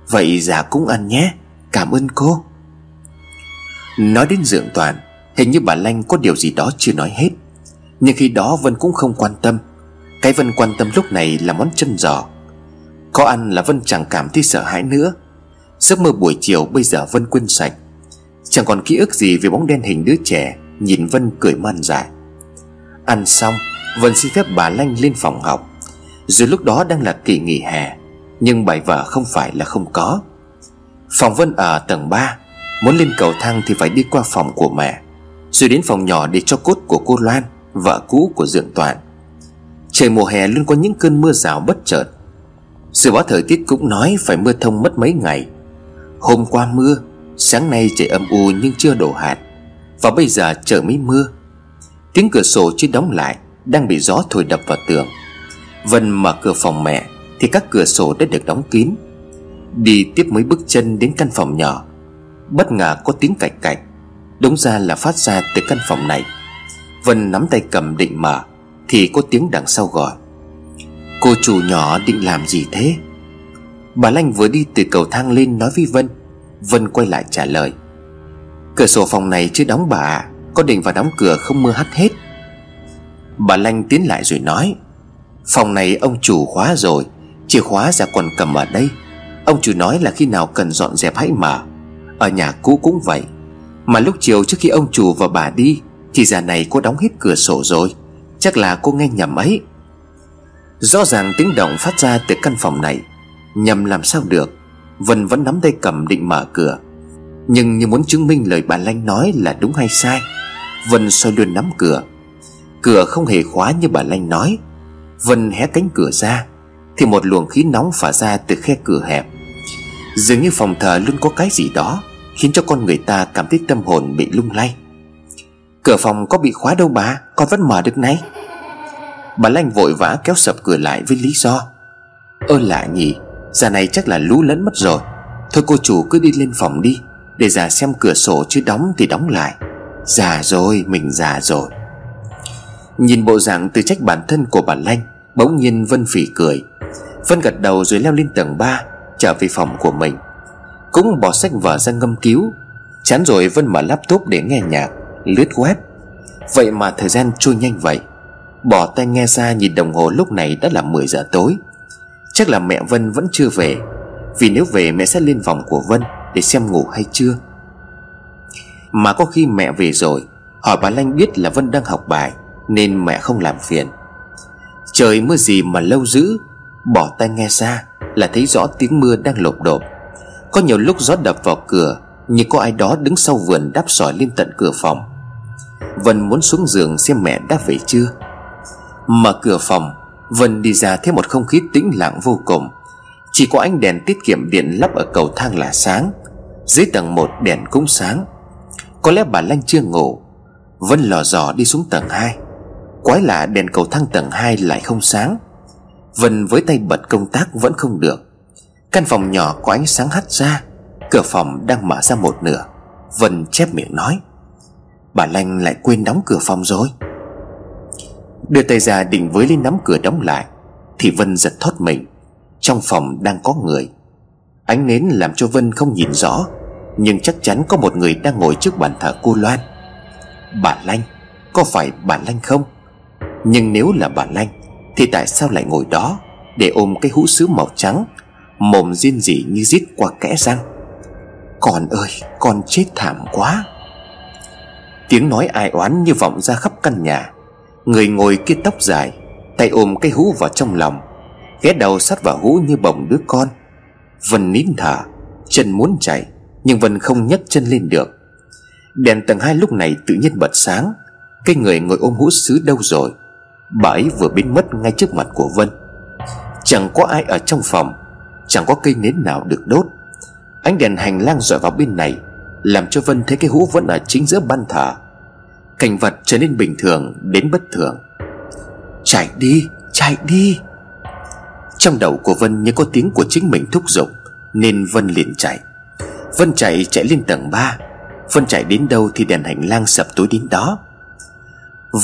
A: Vậy già cũng ăn nhé Cảm ơn cô. Nói đến Dượng Toàn Hình như bà Lanh có điều gì đó chưa nói hết. Nhưng khi đó Vân cũng không quan tâm. Cái Vân quan tâm lúc này là món chân giò. Có ăn là Vân chẳng cảm thấy sợ hãi nữa. Giấc mơ buổi chiều bây giờ Vân quên sạch. Chẳng còn ký ức gì về bóng đen hình đứa trẻ, Nhìn Vân cười man dại. Ăn xong, Vân xin phép bà Lanh lên phòng học. Dù lúc đó đang là kỳ nghỉ hè, Nhưng bài vở không phải là không có. Phòng Vân ở tầng 3 Muốn lên cầu thang thì phải đi qua phòng của mẹ, Rồi đến phòng nhỏ để cho cốt của cô Loan, Vợ cũ của Dượng Toàn. Trời mùa hè luôn có những cơn mưa rào bất chợt. Dự báo thời tiết cũng nói phải mưa thông mất mấy ngày. Hôm qua mưa, Sáng nay trời âm u nhưng chưa đổ hạt. Và bây giờ trời mới mưa. Tiếng cửa sổ chưa đóng lại, Đang bị gió thổi đập vào tường. Vân mở cửa phòng mẹ, Thì các cửa sổ đã được đóng kín. Đi tiếp mấy bước chân đến căn phòng nhỏ. Bất ngờ có tiếng cạch cạch, Đúng ra là phát ra từ căn phòng này. Vân nắm tay cầm định mở, Thì có tiếng đằng sau gọi. Cô chủ nhỏ định làm gì thế? Bà Lanh vừa đi từ cầu thang lên nói với Vân. Vân quay lại trả lời. Cửa sổ phòng này chưa đóng bà à Có định vào đóng cửa không mưa hắt hết. Bà Lanh tiến lại rồi nói. Phòng này ông chủ khóa rồi. Chìa khóa ra còn cầm ở đây. Ông chủ nói là khi nào cần dọn dẹp hãy mở. Ở nhà cũ cũng vậy. Mà lúc chiều trước khi ông chủ và bà đi, Thì già này cô đóng hết cửa sổ rồi. Chắc là cô nghe nhầm ấy. Rõ ràng tiếng động phát ra từ căn phòng này. Nhầm làm sao được? Vân vẫn nắm tay cầm định mở cửa. Nhưng như muốn chứng minh lời bà Lanh nói là đúng hay sai, Vân soi luôn nắm cửa. Cửa không hề khóa như bà Lanh nói. Vân hé cánh cửa ra, Thì một luồng khí nóng phả ra từ khe cửa hẹp. Dường như phòng thờ luôn có cái gì đó, Khiến cho con người ta cảm thấy tâm hồn bị lung lay. Cửa phòng có bị khóa đâu bà? Con vẫn mở được này. Bà Lanh vội vã kéo sập cửa lại với lý do. Ơ lạ nhỉ, Già này chắc là lú lẫn mất rồi. Thôi cô chủ cứ đi lên phòng đi, Để già xem cửa sổ chứ đóng thì đóng lại. Già rồi, mình già rồi. Nhìn bộ dạng tự trách bản thân của bà Lanh, Bỗng nhiên Vân phỉ cười. Vân gật đầu rồi leo lên tầng 3 Trở về phòng của mình. Cũng bỏ sách vở ra ngâm cứu. Chán rồi Vân mở laptop để nghe nhạc, Lướt web. Vậy mà thời gian trôi nhanh vậy. Bỏ tay nghe ra nhìn đồng hồ lúc này đã là 10 giờ tối. Chắc là mẹ Vân vẫn chưa về, Vì nếu về mẹ sẽ lên phòng của Vân Để xem ngủ hay chưa. Mà có khi mẹ về rồi, Hỏi bà Lanh biết là Vân đang học bài, Nên mẹ không làm phiền. Trời mưa gì mà lâu dữ, Bỏ tay nghe ra Là thấy rõ tiếng mưa đang lộp đột Có nhiều lúc gió đập vào cửa Như có ai đó đứng sau vườn đáp sỏi lên tận cửa phòng. Vân muốn xuống giường xem mẹ đã về chưa. Mở cửa phòng, Vân đi ra thấy một không khí tĩnh lặng vô cùng. Chỉ có ánh đèn tiết kiệm điện lắp ở cầu thang là sáng. Dưới tầng 1 đèn cũng sáng. Có lẽ bà Lanh chưa ngủ. Vân lò dò đi xuống tầng 2 Quái lạ đèn cầu thang tầng 2 lại không sáng. Vân với tay bật công tác vẫn không được. Căn phòng nhỏ có ánh sáng hắt ra. Cửa phòng đang mở ra một nửa. Vân chép miệng nói, Bà Lanh lại quên đóng cửa phòng rồi. Đưa tay ra định với lên nắm cửa đóng lại, Thì Vân giật thoát mình. Trong phòng đang có người. Ánh nến làm cho Vân không nhìn rõ, Nhưng chắc chắn có một người đang ngồi trước bàn thờ cô Loan. Bà Lanh, Có phải bà Lanh không? Nhưng nếu là bà Lanh, Thì tại sao lại ngồi đó, Để ôm cái hũ sứ màu trắng, Mồm riêng rỉ như rít qua kẽ răng? Con ơi, con chết thảm quá. Tiếng nói ai oán như vọng ra khắp căn nhà. Người ngồi kia tóc dài, Tay ôm cái hũ vào trong lòng. Ghé đầu sát vào hũ như bồng đứa con. Vân nín thở, Chân muốn chạy, Nhưng Vân không nhấc chân lên được. Đèn tầng hai lúc này tự nhiên bật sáng. Cái người ngồi ôm hũ sứ đâu rồi? Bà ấy vừa biến mất ngay trước mặt của Vân. Chẳng có ai ở trong phòng, Chẳng có cây nến nào được đốt. Ánh đèn hành lang dọi vào bên này, Làm cho Vân thấy cái hũ vẫn ở chính giữa ban thờ. Cảnh vật trở nên bình thường đến bất thường. Chạy đi Chạy đi. Trong đầu của Vân như có tiếng của chính mình thúc giục, Nên Vân liền chạy. Vân chạy chạy lên tầng 3 Vân chạy đến đâu thì đèn hành lang sập tối đến đó.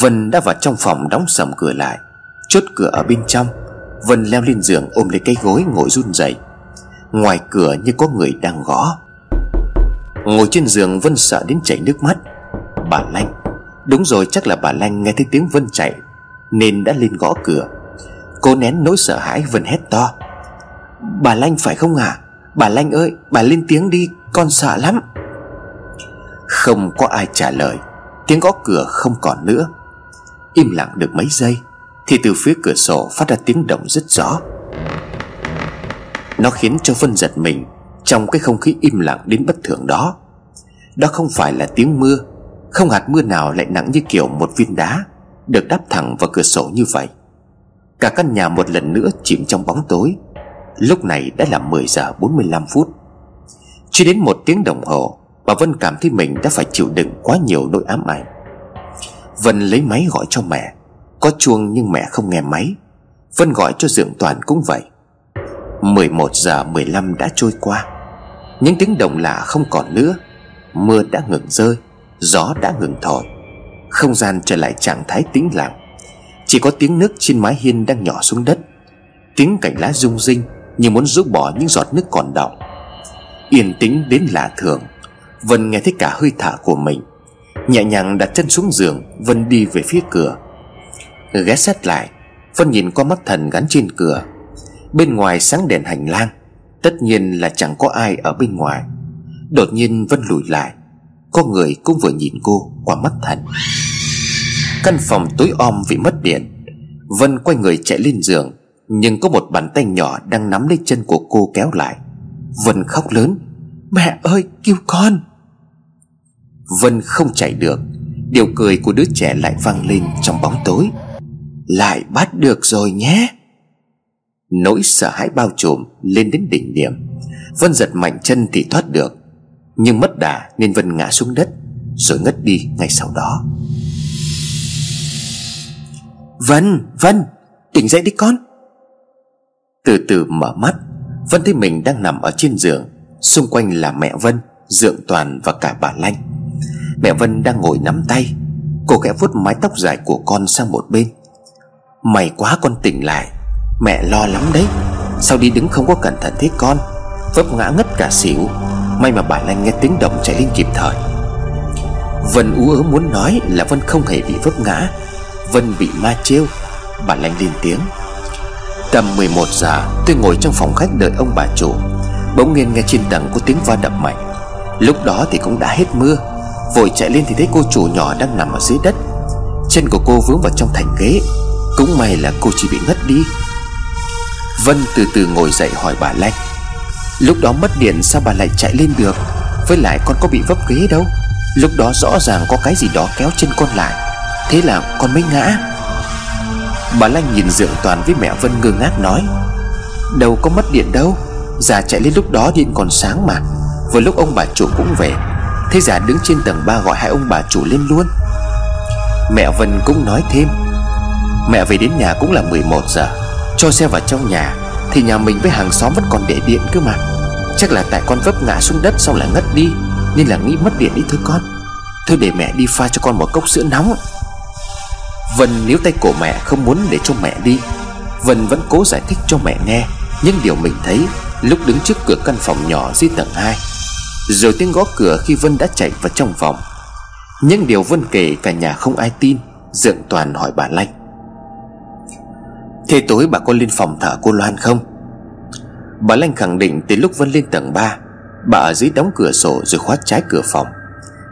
A: Vân đã vào trong phòng đóng sầm cửa lại, Chốt cửa ở bên trong. Vân leo lên giường ôm lấy cái gối ngồi run rẩy. Ngoài cửa như có người đang gõ. Ngồi trên giường, Vân sợ đến chảy nước mắt. Bà Lanh Đúng rồi, chắc là bà Lanh nghe thấy tiếng Vân chạy, Nên đã lên gõ cửa. Cô nén nỗi sợ hãi Vân hét to. Bà Lanh phải không à Bà Lanh ơi, bà lên tiếng đi, Con sợ lắm. Không có ai trả lời, Tiếng gõ cửa không còn nữa. Im lặng được mấy giây, Thì từ phía cửa sổ phát ra tiếng động rất rõ. Nó khiến cho Vân giật mình Trong cái không khí im lặng đến bất thường đó. Đó không phải là tiếng mưa không hạt mưa nào lại nặng như kiểu một viên đá, Được đắp thẳng vào cửa sổ như vậy. Cả căn nhà một lần nữa chìm trong bóng tối. Lúc này đã là 10 giờ 45 phút. Chưa đến một tiếng đồng hồ, Bà Vân cảm thấy mình đã phải chịu đựng quá nhiều nỗi ám ảnh. Vân lấy máy gọi cho mẹ. Có chuông nhưng mẹ không nghe máy. Vân gọi cho Dượng Toàn cũng vậy. 11 giờ 15 đã trôi qua. Những tiếng động lạ không còn nữa. Mưa đã ngừng rơi. Gió đã ngừng thổi Không gian trở lại trạng thái tĩnh lặng. Chỉ có tiếng nước trên mái hiên đang nhỏ xuống đất. Tiếng cảnh lá rung rinh Như muốn rút bỏ những giọt nước còn đọng. Yên tĩnh đến lạ thường. Vân nghe thấy cả hơi thở của mình. Nhẹ nhàng đặt chân xuống giường, Vân đi về phía cửa. Ghé sát lại, Vân nhìn qua mắt thần gắn trên cửa. Bên ngoài sáng đèn hành lang, Tất nhiên là chẳng có ai ở bên ngoài. Đột nhiên Vân lùi lại có người cũng vừa nhìn cô qua mắt thần Căn phòng tối om vì mất điện. Vân quay người chạy lên giường, Nhưng có một bàn tay nhỏ đang nắm lấy chân của cô kéo lại. Vân khóc lớn, Mẹ ơi, cứu con! Vân không chạy được. Điều cười của đứa trẻ lại vang lên trong bóng tối. Lại bắt được rồi nhé. Nỗi sợ hãi bao trùm lên đến đỉnh điểm. Vân giật mạnh chân thì thoát được nhưng mất đà nên Vân ngã xuống đất Rồi ngất đi ngay sau đó. Vân, Vân Tỉnh dậy đi con. Từ từ mở mắt Vân thấy mình đang nằm ở trên giường Xung quanh là mẹ Vân Dượng Toàn và cả bà Lanh. Mẹ Vân đang ngồi nắm tay Cô khẽ vuốt mái tóc dài của con sang một bên. Mày quá con tỉnh lại Mẹ lo lắm đấy Sao đi đứng không có cẩn thận thế con Vấp ngã ngất cả xỉu May mà bà Lanh nghe tiếng động chạy lên kịp thời. Vân ú ớ muốn nói là Vân không hề bị vấp ngã. Vân bị ma trêu Bà Lanh lên tiếng. Tầm 11 giờ, tôi ngồi trong phòng khách đợi ông bà chủ. Bỗng nhiên nghe trên tầng có tiếng va đập mạnh. Lúc đó thì cũng đã hết mưa. Vội chạy lên thì thấy cô chủ nhỏ đang nằm ở dưới đất. Chân của cô vướng vào trong thành ghế. Cũng may là cô chỉ bị ngất đi. Vân từ từ ngồi dậy hỏi bà Lanh. Lúc đó mất điện sao bà lại chạy lên được? Với lại con có bị vấp ghế đâu? Lúc đó rõ ràng có cái gì đó kéo chân con lại. Thế là con mới ngã. Bà Lanh nhìn Dượng Toàn với mẹ Vân ngơ ngác nói, Đâu có mất điện đâu. Già chạy lên lúc đó điện còn sáng mà. Vừa lúc ông bà chủ cũng về. Thế già đứng trên tầng 3 gọi hai ông bà chủ lên luôn. Mẹ Vân cũng nói thêm, Mẹ về đến nhà cũng là 11 giờ. Cho xe vào trong nhà. Thì nhà mình với hàng xóm vẫn còn để điện cơ mà. Chắc là tại con vấp ngã xuống đất xong là ngất đi, Nên là nghĩ mất điện đi thôi con. Thôi để mẹ đi pha cho con một cốc sữa nóng. Vân níu tay cổ mẹ không muốn để cho mẹ đi. Vân vẫn cố giải thích cho mẹ nghe Những điều mình thấy, Lúc đứng trước cửa căn phòng nhỏ dưới tầng 2 Rồi tiếng gõ cửa khi Vân đã chạy vào trong phòng. Những điều Vân kể cả nhà không ai tin, Dượng Toàn hỏi bà Lanh. Thế tối bà có lên phòng thở cô Loan không? Bà Lanh khẳng định từ lúc Vân lên tầng 3 Bà ở dưới đóng cửa sổ rồi khóa trái cửa phòng.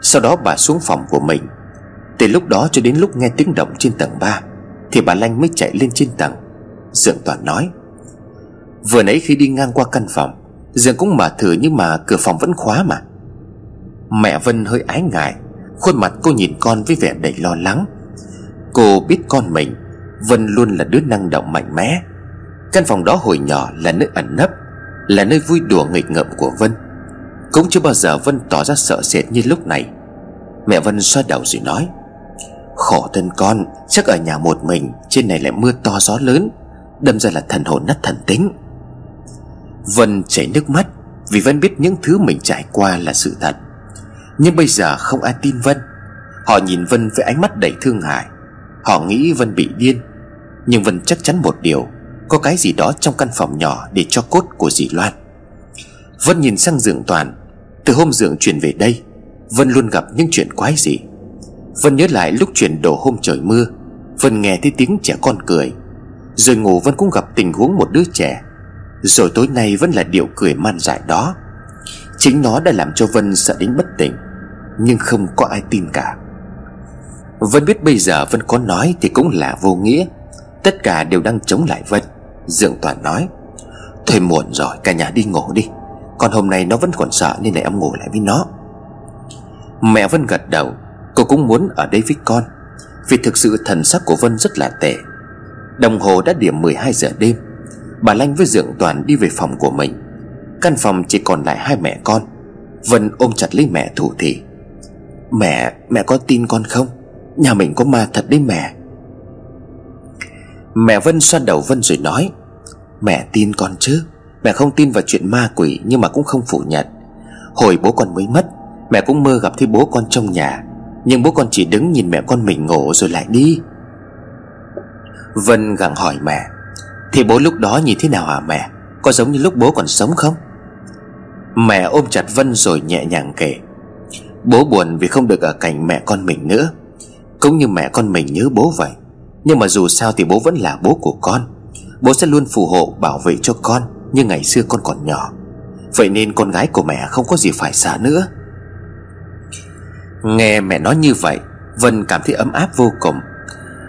A: Sau đó bà xuống phòng của mình. Từ lúc đó cho đến lúc nghe tiếng động trên tầng 3 Thì bà Lanh mới chạy lên trên tầng. Dượng Toàn nói, Vừa nãy khi đi ngang qua căn phòng, dượng cũng mở thử nhưng mà cửa phòng vẫn khóa mà. Mẹ Vân hơi ái ngại, Khuôn mặt cô nhìn con với vẻ đầy lo lắng. Cô biết con mình Vân luôn là đứa năng động mạnh mẽ. Căn phòng đó hồi nhỏ là nơi ẩn nấp, Là nơi vui đùa nghịch ngợm của Vân. Cũng chưa bao giờ Vân tỏ ra sợ sệt như lúc này. Mẹ Vân xoa đầu rồi nói, Khổ thân con, Chắc ở nhà một mình, Trên này lại mưa to gió lớn, Đâm ra là thần hồn nát thần tính. Vân chảy nước mắt Vì Vân biết những thứ mình trải qua là sự thật. Nhưng bây giờ không ai tin Vân. Họ nhìn Vân với ánh mắt đầy thương hại. Họ nghĩ Vân bị điên. Nhưng Vân chắc chắn một điều, Có cái gì đó trong căn phòng nhỏ Để cho cốt của dì Loan. Vân nhìn sang giường Toàn, Từ hôm giường chuyển về đây, Vân luôn gặp những chuyện quái dị. Vân nhớ lại lúc chuyển đổ hôm trời mưa, Vân nghe thấy tiếng trẻ con cười. Rồi ngủ Vân cũng gặp tình huống một đứa trẻ. Rồi tối nay vẫn là điệu cười man dại đó. Chính nó đã làm cho Vân sợ đến bất tỉnh, Nhưng không có ai tin cả. Vân biết bây giờ Vân có nói thì cũng là vô nghĩa. Tất cả đều đang chống lại Vân. Dượng Toàn nói Thôi muộn rồi cả nhà đi ngủ đi. Còn hôm nay nó vẫn còn sợ nên để em ngủ lại với nó. Mẹ Vân gật đầu Cô cũng muốn ở đây với con Vì thực sự thần sắc của Vân rất là tệ. Đồng hồ đã điểm 12 giờ đêm. Bà Lanh với Dượng Toàn đi về phòng của mình. Căn phòng chỉ còn lại hai mẹ con. Vân ôm chặt lấy mẹ thủ thị Mẹ, mẹ có tin con không? Nhà mình có ma thật đấy mẹ. Mẹ Vân xoa đầu Vân rồi nói, Mẹ tin con chứ? Mẹ không tin vào chuyện ma quỷ Nhưng mà cũng không phủ nhận. Hồi bố con mới mất, Mẹ cũng mơ gặp thấy bố con trong nhà, Nhưng bố con chỉ đứng nhìn mẹ con mình ngủ rồi lại đi. Vân gặng hỏi mẹ, thì bố lúc đó nhìn thế nào hả mẹ? Có giống như lúc bố còn sống không? Mẹ ôm chặt Vân rồi nhẹ nhàng kể, Bố buồn vì không được ở cạnh mẹ con mình nữa, Cũng như mẹ con mình nhớ bố vậy. Nhưng mà dù sao thì bố vẫn là bố của con. Bố sẽ luôn phù hộ, bảo vệ cho con Như ngày xưa con còn nhỏ. Vậy nên con gái của mẹ không có gì phải sợ nữa. Nghe mẹ nói như vậy, Vân cảm thấy ấm áp vô cùng.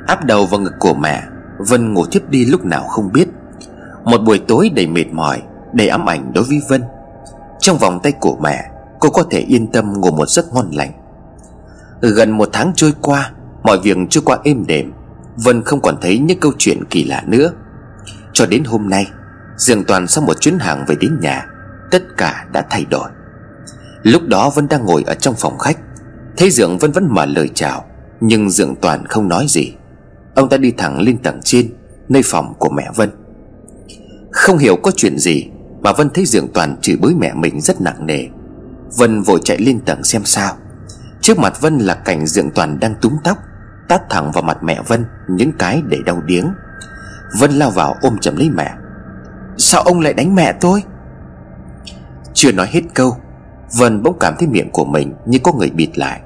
A: Áp đầu vào ngực của mẹ, Vân ngủ thiếp đi lúc nào không biết. Một buổi tối đầy mệt mỏi, Đầy ám ảnh đối với Vân. Trong vòng tay của mẹ, Cô có thể yên tâm ngủ một giấc ngon lành. Gần một tháng trôi qua, Mọi việc trôi qua êm đềm. Vân không còn thấy những câu chuyện kỳ lạ nữa. Cho đến hôm nay Dường Toàn sau một chuyến hàng về đến nhà, Tất cả đã thay đổi. Lúc đó Vân đang ngồi ở trong phòng khách, Thấy Dượng Vân vẫn mở lời chào, Nhưng Dượng Toàn không nói gì. Ông ta đi thẳng lên tầng trên, Nơi phòng của mẹ Vân. Không hiểu có chuyện gì Mà Vân thấy Dượng Toàn chửi bới mẹ mình rất nặng nề. Vân vội chạy lên tầng xem sao. Trước mặt Vân là cảnh Dượng Toàn đang túm tóc Tát thẳng vào mặt mẹ Vân, Những cái để đau điếng. Vân lao vào ôm chầm lấy mẹ. Sao ông lại đánh mẹ tôi? Chưa nói hết câu, Vân bỗng cảm thấy miệng của mình như có người bịt lại.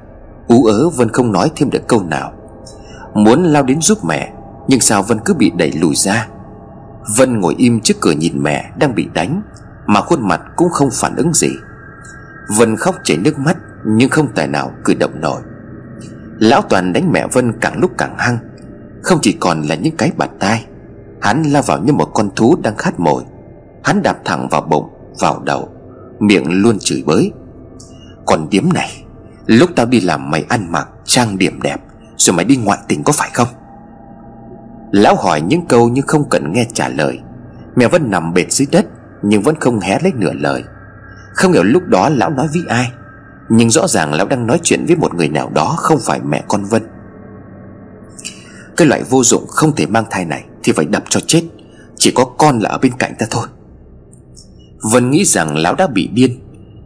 A: Ú ớ, Vân không nói thêm được câu nào. Muốn lao đến giúp mẹ, Nhưng sao Vân cứ bị đẩy lùi ra? Vân ngồi im trước cửa nhìn mẹ đang bị đánh, Mà khuôn mặt cũng không phản ứng gì. Vân khóc chảy nước mắt, Nhưng không tài nào cử động nổi. Lão Toàn đánh mẹ Vân càng lúc càng hăng. Không chỉ còn là những cái bạt tai, Hắn lao vào như một con thú đang khát mồi. Hắn đạp thẳng vào bụng, Vào đầu, Miệng luôn chửi bới. Còn điếm này, Lúc tao đi làm mày ăn mặc, Trang điểm đẹp, Rồi mày đi ngoại tình có phải không? Lão hỏi những câu nhưng không cần nghe trả lời. Mẹ Vân nằm bệt dưới đất, Nhưng vẫn không hé lấy nửa lời. Không hiểu lúc đó lão nói với ai. Nhưng rõ ràng lão đang nói chuyện với một người nào đó Không phải mẹ con Vân. Cái loại vô dụng không thể mang thai này Thì phải đập cho chết. Chỉ có con là ở bên cạnh ta thôi. Vân nghĩ rằng lão đã bị điên.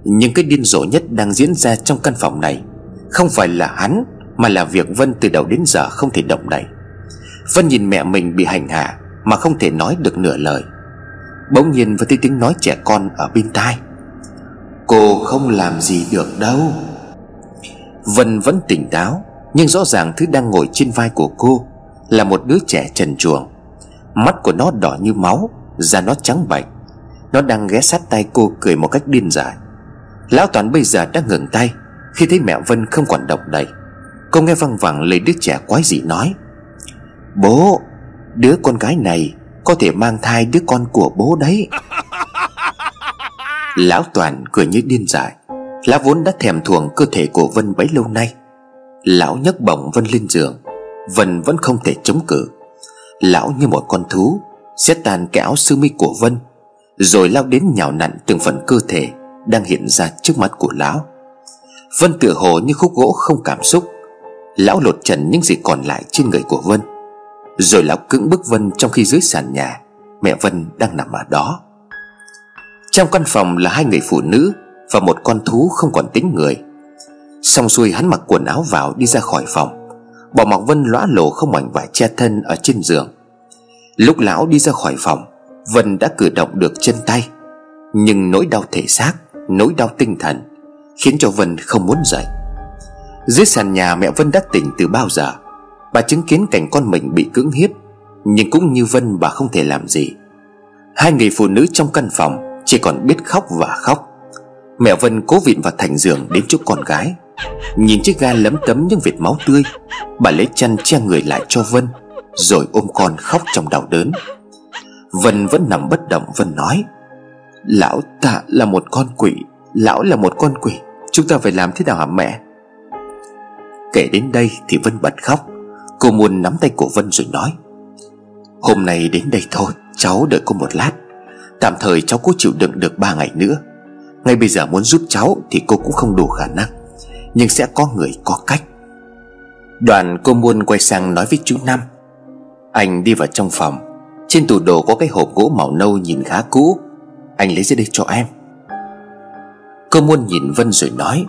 A: Nhưng cái điên rồ nhất đang diễn ra trong căn phòng này Không phải là hắn, Mà là việc Vân từ đầu đến giờ không thể động đậy. Vân nhìn mẹ mình bị hành hạ Mà không thể nói được nửa lời. Bỗng nhiên Vân thấy tiếng nói trẻ con ở bên tai Cô không làm gì được đâu. Vân vẫn tỉnh táo, Nhưng rõ ràng thứ đang ngồi trên vai của cô Là một đứa trẻ trần truồng. Mắt của nó đỏ như máu, Da nó trắng bạch. Nó đang ghé sát tay cô cười một cách điên dại. Lão Toàn bây giờ đã ngừng tay, Khi thấy mẹ Vân không còn động đậy. Cô nghe văng vẳng lời đứa trẻ quái dị nói, Bố, Đứa con gái này Có thể mang thai đứa con của bố đấy. Lão Toàn cười như điên dại. Lão vốn đã thèm thuồng cơ thể của Vân bấy lâu nay. Lão nhấc bổng Vân lên giường. Vân vẫn không thể chống cự. Lão như một con thú Xét tan cái áo sơ mi của Vân. Rồi lao đến nhào nặn từng phần cơ thể Đang hiện ra trước mắt của lão. Vân tựa hồ như khúc gỗ không cảm xúc. Lão lột trần những gì còn lại trên người của Vân. Rồi lão cưỡng bức Vân trong khi dưới sàn nhà, Mẹ Vân đang nằm ở đó. Trong căn phòng là hai người phụ nữ Và một con thú không còn tính người. Xong xuôi hắn mặc quần áo vào đi ra khỏi phòng. Bỏ mặc Vân lõa lồ không mảnh vải che thân ở trên giường. Lúc lão đi ra khỏi phòng, Vân đã cử động được chân tay. Nhưng nỗi đau thể xác, Nỗi đau tinh thần Khiến cho Vân không muốn dậy. Dưới sàn nhà mẹ Vân đã tỉnh từ bao giờ, Bà chứng kiến cảnh con mình bị cưỡng hiếp, Nhưng cũng như Vân bà không thể làm gì. Hai người phụ nữ trong căn phòng chỉ còn biết khóc và khóc. Mẹ Vân cố vịn vào thành giường đến chỗ con gái. Nhìn chiếc ga lấm tấm những vệt máu tươi, Bà lấy chăn che người lại cho Vân, Rồi ôm con khóc trong đau đớn. Vân vẫn nằm bất động, Vân nói, Lão tạ là một con quỷ, Lão là một con quỷ, Chúng ta phải làm thế nào hả mẹ? Kể đến đây thì Vân bật khóc. Cô muốn nắm tay của Vân rồi nói, Hôm nay đến đây thôi, Cháu đợi cô một lát. Tạm thời cháu cố chịu đựng được ba ngày nữa. Ngay bây giờ muốn giúp cháu Thì cô cũng không đủ khả năng, Nhưng sẽ có người có cách. Đoàn cô muôn quay sang nói với chú Năm. Anh đi vào trong phòng. Trên tủ đồ có cái hộp gỗ màu nâu nhìn khá cũ. Anh lấy ra đây cho em. Cô muôn nhìn Vân rồi nói,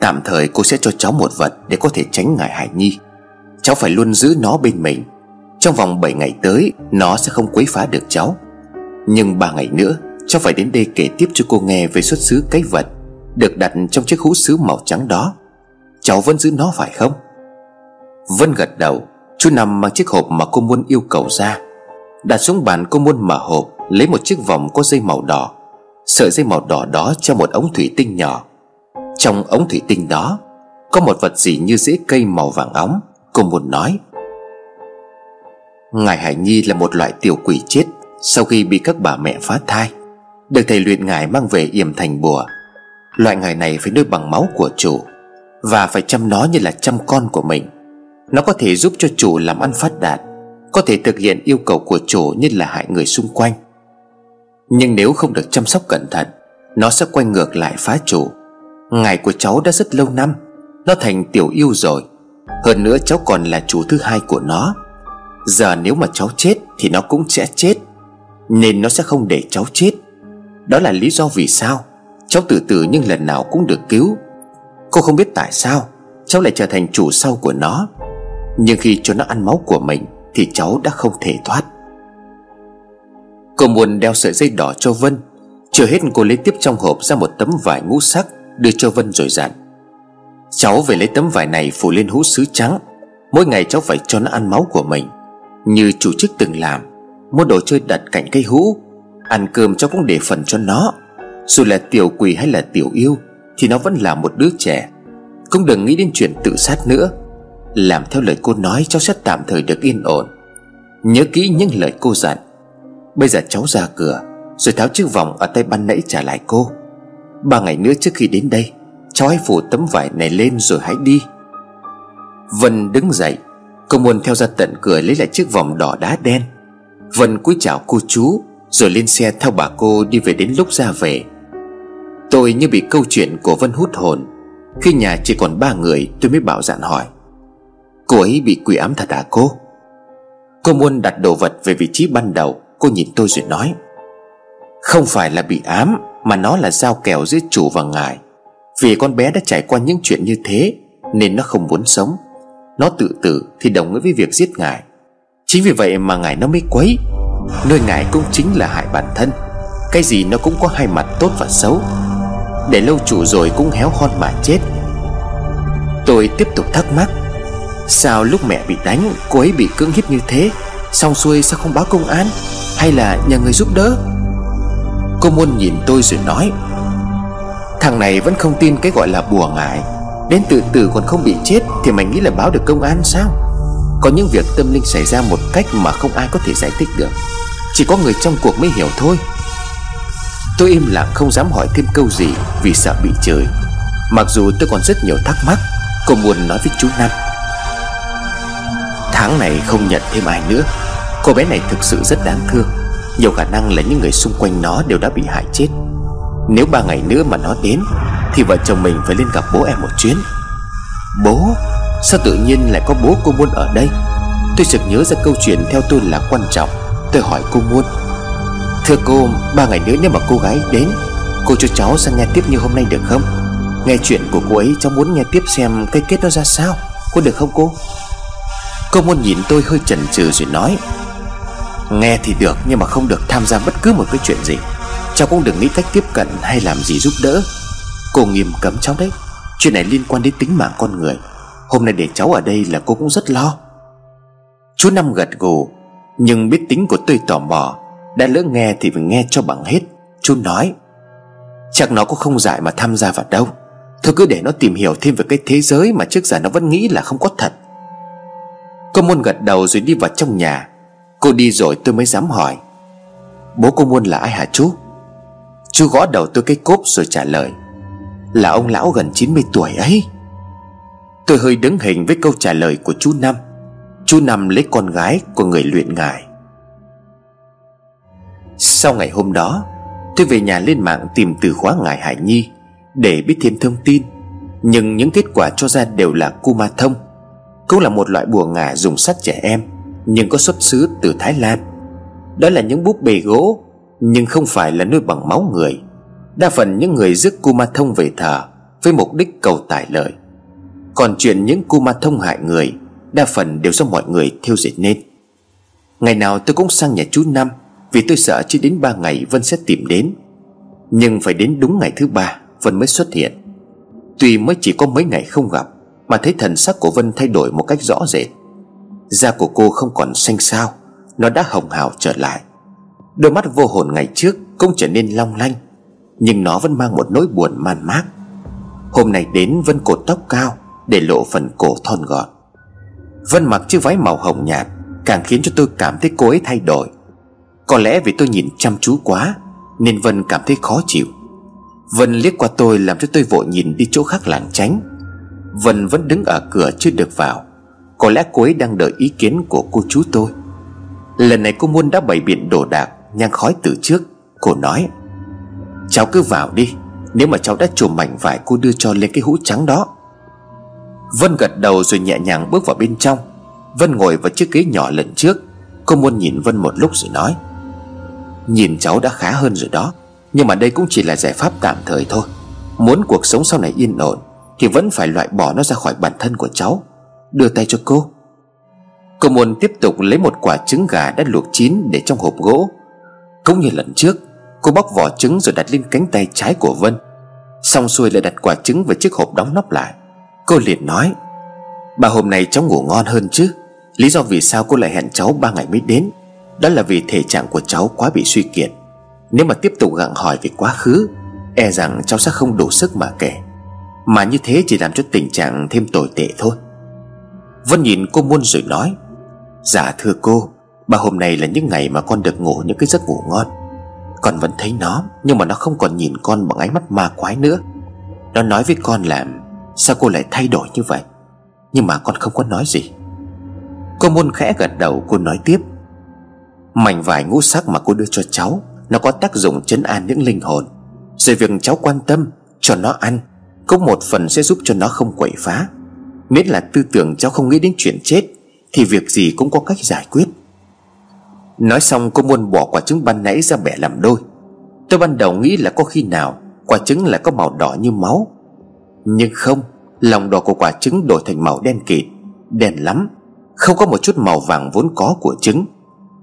A: Tạm thời cô sẽ cho cháu một vật Để có thể tránh ngại Hải Nhi. Cháu phải luôn giữ nó bên mình. Trong vòng 7 ngày tới, Nó sẽ không quấy phá được cháu. Nhưng 3 ngày nữa Cháu phải đến đây kể tiếp cho cô nghe Về xuất xứ cái vật Được đặt trong chiếc hũ sứ màu trắng đó. Cháu vẫn giữ nó phải không? Vân gật đầu, Chú nằm mang chiếc hộp mà cô muốn yêu cầu ra. Đặt xuống bàn cô muốn mở hộp, Lấy một chiếc vòng có dây màu đỏ, Sợi dây màu đỏ đó cho một ống thủy tinh nhỏ. Trong ống thủy tinh đó, Có một vật gì như rễ cây màu vàng óng, Cô muốn nói. Ngài Hải Nhi là một loại tiểu quỷ chết. Sau khi bị các bà mẹ phá thai, Được thầy luyện ngài mang về yểm thành bùa. Loại ngài này phải nuôi bằng máu của chủ Và phải chăm nó như là chăm con của mình. Nó có thể giúp cho chủ làm ăn phát đạt, Có thể thực hiện yêu cầu của chủ như là hại người xung quanh. Nhưng nếu không được chăm sóc cẩn thận, Nó sẽ quay ngược lại phá chủ. Ngài của cháu đã rất lâu năm, Nó thành tiểu yêu rồi. Hơn nữa cháu còn là chủ thứ hai của nó. Giờ nếu mà cháu chết Thì nó cũng sẽ chết. Nên nó sẽ không để cháu chết. Đó là lý do vì sao Cháu từ từ nhưng lần nào cũng được cứu. Cô không biết tại sao Cháu lại trở thành chủ sau của nó. Nhưng khi cho nó ăn máu của mình Thì cháu đã không thể thoát. Cô muốn đeo sợi dây đỏ cho Vân. Chưa hết cô lấy tiếp trong hộp ra một tấm vải ngũ sắc Đưa cho Vân rồi dặn. Cháu về lấy tấm vải này phủ lên hũ sứ trắng. Mỗi ngày cháu phải cho nó ăn máu của mình, Như chủ chức từng làm. Mua đồ chơi đặt cạnh cây hũ, Ăn cơm cháu cũng để phần cho nó. Dù là tiểu quỷ hay là tiểu yêu, Thì nó vẫn là một đứa trẻ. Cũng đừng nghĩ đến chuyện tự sát nữa. Làm theo lời cô nói, cháu sẽ tạm thời được yên ổn. Nhớ kỹ những lời cô dặn. Bây giờ cháu ra cửa, Rồi tháo chiếc vòng ở tay ban nãy trả lại cô. Ba ngày nữa trước khi đến đây, Cháu hãy phủ tấm vải này lên rồi hãy đi. Vân đứng dậy, Cô muốn theo ra tận cửa lấy lại chiếc vòng đỏ đá đen. Vân cúi chào cô chú, Rồi lên xe theo bà cô đi về đến lúc ra về. Tôi như bị câu chuyện của Vân hút hồn. Khi nhà chỉ còn ba người, tôi mới bảo dặn hỏi. Cô ấy bị quỷ ám thật à cô? Cô muốn đặt đồ vật về vị trí ban đầu, Cô nhìn tôi rồi nói. Không phải là bị ám, Mà nó là giao kèo giữa chủ và ngài. Vì con bé đã trải qua những chuyện như thế, Nên nó không muốn sống. Nó tự tử thì đồng nghĩa với việc giết ngài. Chính vì vậy mà ngài nó mới quấy. Nuôi ngài cũng chính là hại bản thân. Cái gì nó cũng có hai mặt tốt và xấu. Để lâu chủ rồi cũng héo hon mà chết. Tôi tiếp tục thắc mắc, Sao lúc mẹ bị đánh, Cô ấy bị cưỡng hiếp như thế? Xong xuôi sao không báo công an? Hay là nhờ người giúp đỡ? Cô muốn nhìn tôi rồi nói, Thằng này vẫn không tin cái gọi là bùa ngải. Đến tự tử còn không bị chết Thì mày nghĩ là báo được công an sao? Có những việc tâm linh xảy ra một cách Mà không ai có thể giải thích được. Chỉ có người trong cuộc mới hiểu thôi. Tôi im lặng không dám hỏi thêm câu gì Vì sợ bị chửi. Mặc dù tôi còn rất nhiều thắc mắc, Cô muốn nói với chú Năm. Tháng này không nhận thêm ai nữa. Cô bé này thực sự rất đáng thương. Nhiều khả năng là những người xung quanh nó đều đã bị hại chết. Nếu ba ngày nữa mà nó đến, Thì vợ chồng mình phải lên gặp bố em một chuyến. Bố? Sao tự nhiên lại có bố cô Muôn ở đây? Tôi sực nhớ ra câu chuyện theo tôi là quan trọng. Tôi hỏi cô Muôn. Thưa cô, Ba ngày nữa nếu mà cô gái đến, Cô cho cháu sang nghe tiếp như hôm nay được không? Nghe chuyện của cô ấy, cháu muốn nghe tiếp xem Cái kết nó ra sao. Có được không cô? Cô muôn nhìn tôi hơi chần chừ rồi nói, Nghe thì được, nhưng mà không được tham gia bất cứ một cái chuyện gì. Cháu cũng đừng nghĩ cách tiếp cận hay làm gì giúp đỡ. Cô nghiêm cấm cháu đấy. Chuyện này liên quan đến tính mạng con người. Hôm nay để cháu ở đây là cô cũng rất lo. Chú Năm gật gù, Nhưng biết tính của tôi tò mò. Đã lỡ nghe thì phải nghe cho bằng hết. Chú nói, Chắc nó cũng không dại mà tham gia vào đâu. Thôi cứ để nó tìm hiểu thêm về cái thế giới Mà trước giờ nó vẫn nghĩ là không có thật. Cô Muôn gật đầu rồi đi vào trong nhà. Cô đi rồi tôi mới dám hỏi, Bố cô Muôn là ai hả chú? Chú gõ đầu tôi cái cốp rồi trả lời, Là ông lão gần 90 tuổi ấy. Tôi hơi đứng hình với câu trả lời của chú Năm. Chú Năm lấy con gái của người luyện ngài Sau ngày hôm đó, Tôi về nhà lên mạng tìm từ khóa ngài Hải Nhi Để biết thêm thông tin. Nhưng những kết quả cho ra đều là cu ma thông. Cũng là một loại bùa ngà dùng sắt trẻ em, Nhưng có xuất xứ từ Thái Lan. Đó là những búp bê gỗ, Nhưng không phải là nuôi bằng máu người. Đa phần những người rước ma thông về thờ Với mục đích cầu tài lợi. Còn chuyện những ma thông hại người, Đa phần đều do mọi người thiêu dệt nên. Ngày nào tôi cũng sang nhà chú Năm Vì tôi sợ chỉ đến ba ngày Vân sẽ tìm đến. Nhưng phải đến đúng ngày thứ ba Vân mới xuất hiện. Tuy mới chỉ có mấy ngày không gặp, mà thấy thần sắc của Vân thay đổi một cách rõ rệt. Da của cô không còn xanh xao, Nó đã hồng hào trở lại. Đôi mắt vô hồn ngày trước Cũng trở nên long lanh, Nhưng nó vẫn mang một nỗi buồn man mác. Hôm nay đến Vân cột tóc cao để lộ phần cổ thon gọn. Vân mặc chiếc váy màu hồng nhạt Càng khiến cho tôi cảm thấy cô ấy thay đổi. Có lẽ vì tôi nhìn chăm chú quá, Nên Vân cảm thấy khó chịu. Vân liếc qua tôi làm cho tôi vội nhìn đi chỗ khác lảng tránh. Vân vẫn đứng ở cửa chưa được vào. Có lẽ cô ấy đang đợi ý kiến của cô chú tôi. Lần này cô Muôn đã bày biện đồ đạc, Nhang khói từ trước. Cô nói, Cháu cứ vào đi, Nếu mà cháu đã chùm mảnh vải cô đưa cho lên cái hũ trắng đó. Vân gật đầu rồi nhẹ nhàng bước vào bên trong. Vân ngồi vào chiếc ghế nhỏ lần trước, Cô muốn nhìn Vân một lúc rồi nói, Nhìn cháu đã khá hơn rồi đó, Nhưng mà đây cũng chỉ là giải pháp tạm thời thôi. Muốn cuộc sống sau này yên ổn thì vẫn phải loại bỏ nó ra khỏi bản thân của cháu. Đưa tay cho cô. Cô muốn tiếp tục lấy một quả trứng gà đã luộc chín Để trong hộp gỗ. Cũng như lần trước, Cô bóc vỏ trứng rồi đặt lên cánh tay trái của Vân. Xong xuôi lại đặt quả trứng vào chiếc hộp đóng nắp lại. Cô liền nói, Bà hôm nay cháu ngủ ngon hơn chứ? Lý do vì sao cô lại hẹn cháu ba ngày mới đến? Đó là vì thể trạng của cháu quá bị suy kiệt. Nếu mà tiếp tục gặng hỏi về quá khứ E rằng cháu sẽ không đủ sức mà kể. Mà như thế chỉ làm cho tình trạng thêm tồi tệ thôi. Vân nhìn cô muôn rồi nói Dạ thưa cô, Bà hôm nay là những ngày mà con được ngủ những cái giấc ngủ ngon. Con vẫn thấy nó, Nhưng mà nó không còn nhìn con bằng ánh mắt ma quái nữa. Nó nói với con làm Sao cô lại thay đổi như vậy? Nhưng mà con không có nói gì. Cô môn khẽ gật đầu, cô nói tiếp. Mảnh vải ngũ sắc mà cô đưa cho cháu, Nó có tác dụng chấn an những linh hồn. Rồi việc cháu quan tâm, Cho nó ăn, Cũng một phần sẽ giúp cho nó không quậy phá. Miễn là tư tưởng cháu không nghĩ đến chuyện chết, Thì việc gì cũng có cách giải quyết. Nói xong, cô muốn bỏ quả trứng ban nãy ra bẻ làm đôi. Tôi ban đầu nghĩ là có khi nào Quả trứng lại có màu đỏ như máu nhưng không, Lòng đỏ của quả trứng đổi thành màu đen kịt, Đen lắm. Không có một chút màu vàng vốn có của trứng.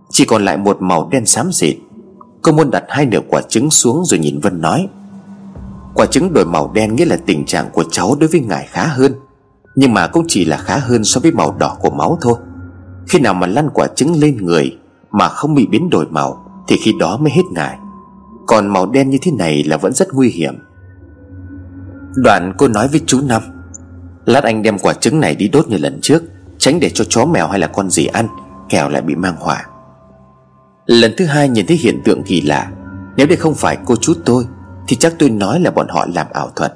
A: Chỉ còn lại một màu đen xám xịt. Cô muốn đặt hai nửa quả trứng xuống rồi nhìn Vân nói. Quả trứng đổi màu đen nghĩa là tình trạng của cháu đối với ngài khá hơn. Nhưng mà cũng chỉ là khá hơn so với màu đỏ của máu thôi. Khi nào mà lăn quả trứng lên người Mà không bị biến đổi màu Thì khi đó mới hết ngài. Còn màu đen như thế này là vẫn rất nguy hiểm. Đoạn cô nói với chú Năm, Lát anh đem quả trứng này đi đốt như lần trước, Tránh để cho chó mèo hay là con gì ăn, Kẻo lại bị mang hỏa. Lần thứ hai nhìn thấy hiện tượng kỳ lạ, Nếu đây không phải cô chú tôi, Thì chắc tôi nói là bọn họ làm ảo thuật.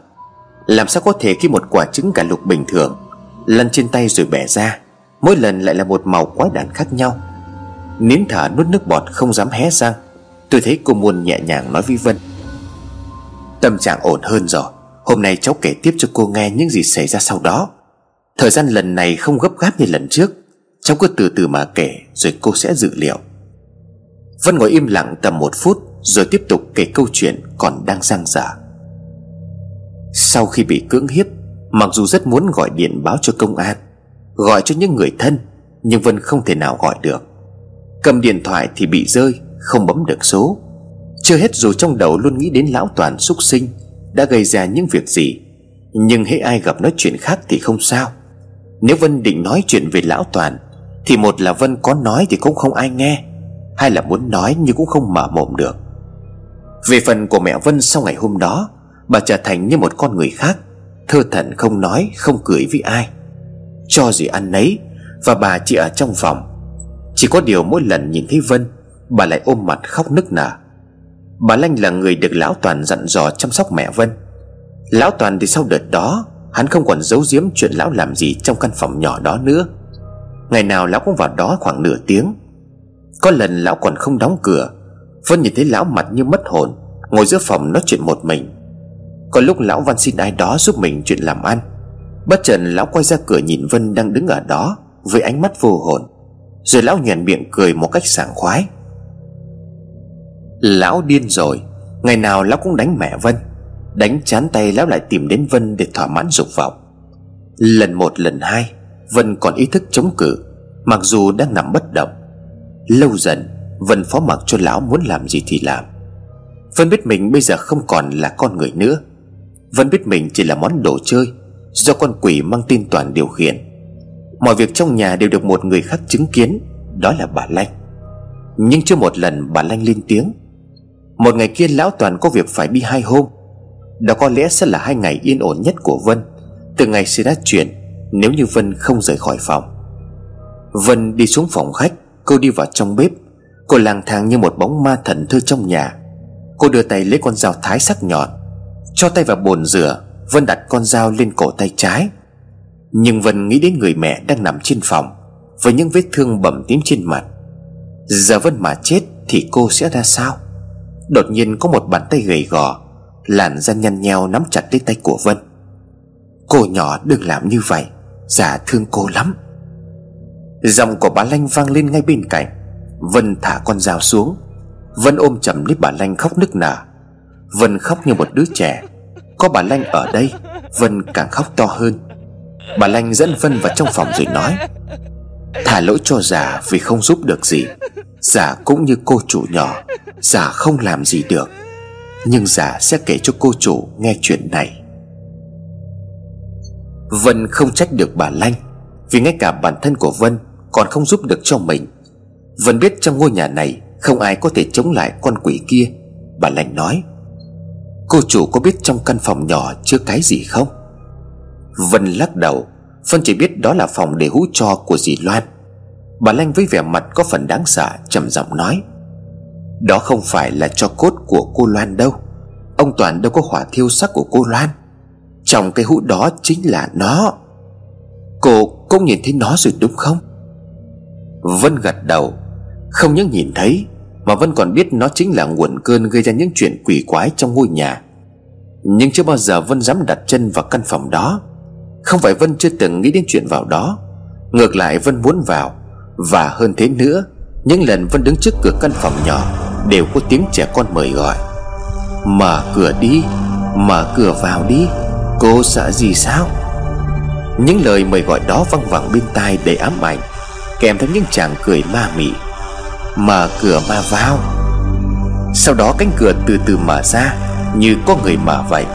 A: Làm sao có thể khi một quả trứng cả lục bình thường, Lăn trên tay rồi bẻ ra, Mỗi lần lại là một màu quái đản khác nhau. Nín thở nuốt nước bọt không dám hé răng, Tôi thấy cô muôn nhẹ nhàng nói với Vân, Tâm trạng ổn hơn rồi. Hôm nay cháu kể tiếp cho cô nghe những gì xảy ra sau đó. Thời gian lần này không gấp gáp như lần trước. Cháu cứ từ từ mà kể, Rồi cô sẽ dự liệu. Vân ngồi im lặng tầm một phút, Rồi tiếp tục kể câu chuyện còn đang giang dở. Sau khi bị cưỡng hiếp, Mặc dù rất muốn gọi điện báo cho công an, Gọi cho những người thân, Nhưng Vân không thể nào gọi được. Cầm điện thoại thì bị rơi, Không bấm được số. Chưa hết rồi trong đầu luôn nghĩ đến lão toàn súc sinh đã gây ra những việc gì? Nhưng hễ ai gặp nói chuyện khác thì không sao. Nếu vân định nói chuyện về lão toàn, thì một là vân có nói thì cũng không ai nghe, hai là muốn nói nhưng cũng không mở mồm được. Về phần của mẹ vân sau ngày hôm đó, bà trở thành như một con người khác, thơ thẩn không nói, không cười với ai. Cho gì ăn nấy, và bà chỉ ở trong phòng. Chỉ có điều mỗi lần nhìn thấy vân, bà lại ôm mặt khóc nức nở. Bà Lanh là người được Lão Toàn dặn dò chăm sóc mẹ Vân. Lão Toàn thì sau đợt đó, Hắn không còn giấu giếm chuyện Lão làm gì trong căn phòng nhỏ đó nữa. Ngày nào Lão cũng vào đó khoảng nửa tiếng. Có lần Lão còn không đóng cửa, Vân nhìn thấy Lão mặt như mất hồn, Ngồi giữa phòng nói chuyện một mình. Có lúc Lão văn xin ai đó giúp mình chuyện làm ăn. Bất chợt Lão quay ra cửa nhìn Vân đang đứng ở đó, Với ánh mắt vô hồn. Rồi Lão nhoèn miệng cười một cách sảng khoái. Lão điên rồi. Ngày nào lão cũng đánh mẹ Vân. Đánh chán tay lão lại tìm đến Vân để thỏa mãn dục vọng. Lần một, lần hai, Vân còn ý thức chống cự, Mặc dù đang nằm bất động. Lâu dần, Vân phó mặc cho lão muốn làm gì thì làm. Vân biết mình bây giờ không còn là con người nữa. Vân biết mình chỉ là món đồ chơi, Do con quỷ mang tin toàn điều khiển. Mọi việc trong nhà đều được một người khác chứng kiến, Đó là bà Lanh. Nhưng chưa một lần bà Lanh lên tiếng một ngày kia lão toàn có việc phải đi hai hôm. Đó có lẽ sẽ là hai ngày yên ổn nhất của Vân. Từ ngày xảy ra chuyện, Nếu như Vân không rời khỏi phòng. Vân đi xuống phòng khách, Cô đi vào trong bếp. Cô lang thang như một bóng ma thần thư trong nhà. Cô đưa tay lấy con dao thái sắc nhọn, Cho tay vào bồn rửa. Vân đặt con dao lên cổ tay trái. Nhưng Vân nghĩ đến người mẹ đang nằm trên phòng, Với những vết thương bầm tím trên mặt. Giờ Vân mà chết Thì cô sẽ ra sao? Đột nhiên có một bàn tay gầy gò, Làn da nhăn nheo nắm chặt lấy tay của Vân. Cô nhỏ đừng làm như vậy Giả thương cô lắm. Giọng của bà Lanh vang lên ngay bên cạnh. Vân thả con dao xuống. Vân ôm chầm lấy bà Lanh khóc nức nở. Vân khóc như một đứa trẻ. Có bà Lanh ở đây, Vân càng khóc to hơn. Bà Lanh dẫn Vân vào trong phòng rồi nói. Thả lỗi cho già vì không giúp được gì. Già cũng như cô chủ nhỏ Giả không làm gì được. Nhưng giả sẽ kể cho cô chủ nghe chuyện này. Vân không trách được bà Lanh, Vì ngay cả bản thân của Vân Còn không giúp được cho mình. Vân biết trong ngôi nhà này Không ai có thể chống lại con quỷ kia. Bà Lanh nói, Cô chủ có biết trong căn phòng nhỏ chứa cái gì không? Vân lắc đầu Vân chỉ biết đó là phòng để hú cho của dì Loan. Bà Lanh với vẻ mặt có phần đáng sợ, trầm giọng nói, Đó không phải là cho cốt của cô Loan đâu. Ông Toàn đâu có hỏa thiêu sắc của cô Loan. Trong cái hũ đó chính là nó. Cô cũng nhìn thấy nó rồi đúng không? Vân gật đầu, Không những nhìn thấy, Mà Vân còn biết nó chính là nguồn cơn gây ra những chuyện quỷ quái trong ngôi nhà. Nhưng chưa bao giờ Vân dám đặt chân vào căn phòng đó. Không phải Vân chưa từng nghĩ đến chuyện vào đó. Ngược lại Vân muốn vào. Và hơn thế nữa, Những lần Vân đứng trước cửa căn phòng nhỏ, Đều có tiếng trẻ con mời gọi. Mở cửa đi, Mở cửa vào đi, Cô sợ gì sao? Những lời mời gọi đó văng vẳng bên tai đầy ám ảnh, Kèm theo những chàng cười ma mị. Mở cửa mà vào. Sau đó cánh cửa từ từ mở ra, Như có người mở vậy.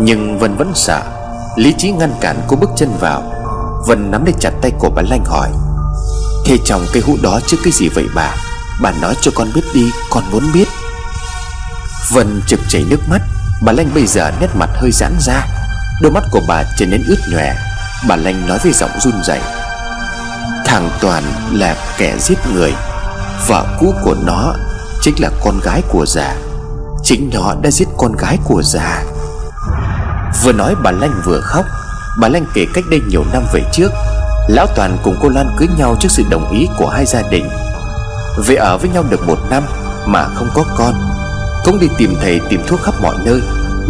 A: Nhưng Vân vẫn sợ. Lý trí ngăn cản cô bước chân vào. Vân nắm lấy chặt tay của bà Lanh hỏi Thế trong cây hũ đó chứ cái gì vậy bà? Bà nói cho con biết đi, Con muốn biết. Vân trực chảy nước mắt. Bà Lanh bây giờ nét mặt hơi giãn ra. Đôi mắt của bà trở nên ướt nhòe. Bà Lanh nói với giọng run rẩy, Thằng Toàn là kẻ giết người. Vợ cũ của nó Chính là con gái của già. Chính nó đã giết con gái của già. Vừa nói bà Lanh vừa khóc. Bà Lanh kể cách đây nhiều năm về trước, Lão Toàn cùng cô Lan cưới nhau trước sự đồng ý của hai gia đình. Về ở với nhau được một năm Mà không có con, Cũng đi tìm thầy tìm thuốc khắp mọi nơi,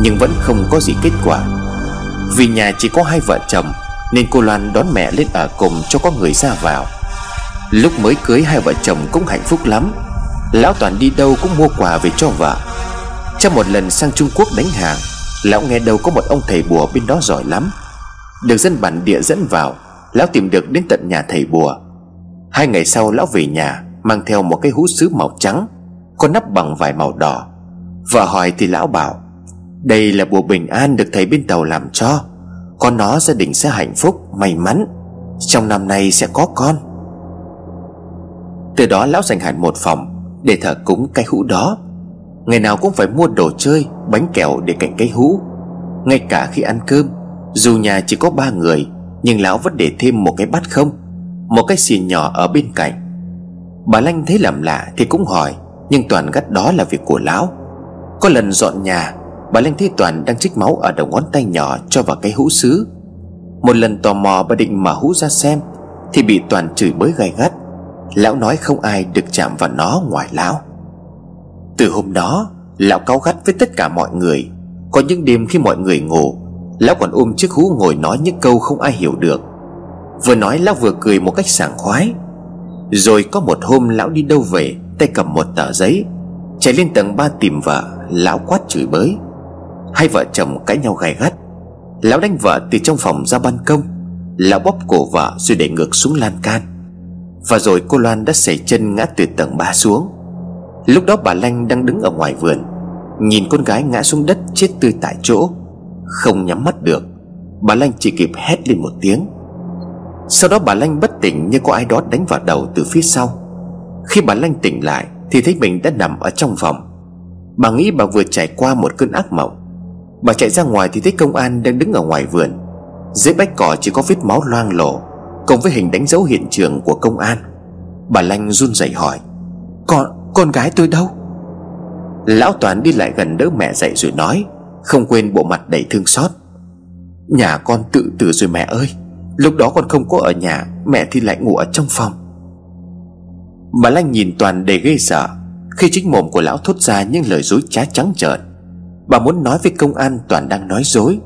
A: Nhưng vẫn không có gì kết quả. Vì nhà chỉ có hai vợ chồng, Nên cô Loan đón mẹ lên ở cùng cho có người ra vào. Lúc mới cưới, hai vợ chồng cũng hạnh phúc lắm. Lão Toàn đi đâu cũng mua quà về cho vợ. Trong một lần sang Trung Quốc đánh hàng Lão nghe đâu có một ông thầy bùa bên đó giỏi lắm. Được dân bản địa dẫn vào, Lão tìm được đến tận nhà thầy bùa. Hai ngày sau, lão về nhà, Mang theo một cái hũ sứ màu trắng, Có nắp bằng vải màu đỏ. Vợ hỏi thì lão bảo, Đây là bùa bình an được thầy bên tàu làm cho. Con nó gia đình sẽ hạnh phúc, May mắn. Trong năm nay sẽ có con. Từ đó, lão dành hẳn một phòng Để thờ cúng cái hũ đó. Ngày nào cũng phải mua đồ chơi, Bánh kẹo để cạnh cái hũ. Ngay cả khi ăn cơm, Dù nhà chỉ có ba người, Nhưng lão vẫn để thêm một cái bát không, Một cái xì nhỏ ở bên cạnh. Bà Lanh thấy làm lạ thì cũng hỏi, Nhưng Toàn gắt đó là việc của lão Có lần dọn nhà, Bà Lanh thấy Toàn đang trích máu ở đầu ngón tay nhỏ Cho vào cái hũ sứ Một lần tò mò bà định mở hũ ra xem, Thì bị Toàn chửi bới gay gắt. Lão nói không ai được chạm vào nó ngoài lão từ hôm đó, Lão cáu gắt với tất cả mọi người. Có những đêm khi mọi người ngủ, Lão còn ôm chiếc hú ngồi nói những câu không ai hiểu được. Vừa nói, lão vừa cười một cách sảng khoái. Rồi có một hôm, lão đi đâu về, Tay cầm một tờ giấy, Chạy lên tầng 3 tìm vợ, Lão quát chửi bới. Hai vợ chồng cãi nhau gay gắt. Lão đánh vợ từ trong phòng ra ban công. Lão bóp cổ vợ rồi để ngược xuống lan can. Và rồi cô Loan đã xảy chân ngã từ tầng 3 xuống. Lúc đó bà Lanh đang đứng ở ngoài vườn Nhìn con gái ngã xuống đất chết tươi tại chỗ Không nhắm mắt được. Bà Lanh chỉ kịp hét lên một tiếng. Sau đó bà Lanh bất tỉnh như có ai đó đánh vào đầu từ phía sau. Khi bà Lanh tỉnh lại Thì thấy mình đã nằm ở trong phòng. Bà nghĩ bà vừa trải qua một cơn ác mộng. Bà chạy ra ngoài thì thấy công an đang đứng ở ngoài vườn. Dưới bách cỏ chỉ có vết máu loang lổ Cùng với hình đánh dấu hiện trường của công an. Bà Lanh run rẩy hỏi Con, con gái tôi đâu? Lão Toàn đi lại gần đỡ mẹ dậy rồi nói, Không quên bộ mặt đầy thương xót. Nhà con tự tử rồi mẹ ơi, Lúc đó con không có ở nhà, Mẹ thì lại ngủ ở trong phòng. Bà Lanh nhìn Toàn để gây sợ, Khi chính mồm của lão thốt ra những lời dối trá trắng trợn. Bà muốn nói với công an, Toàn đang nói dối.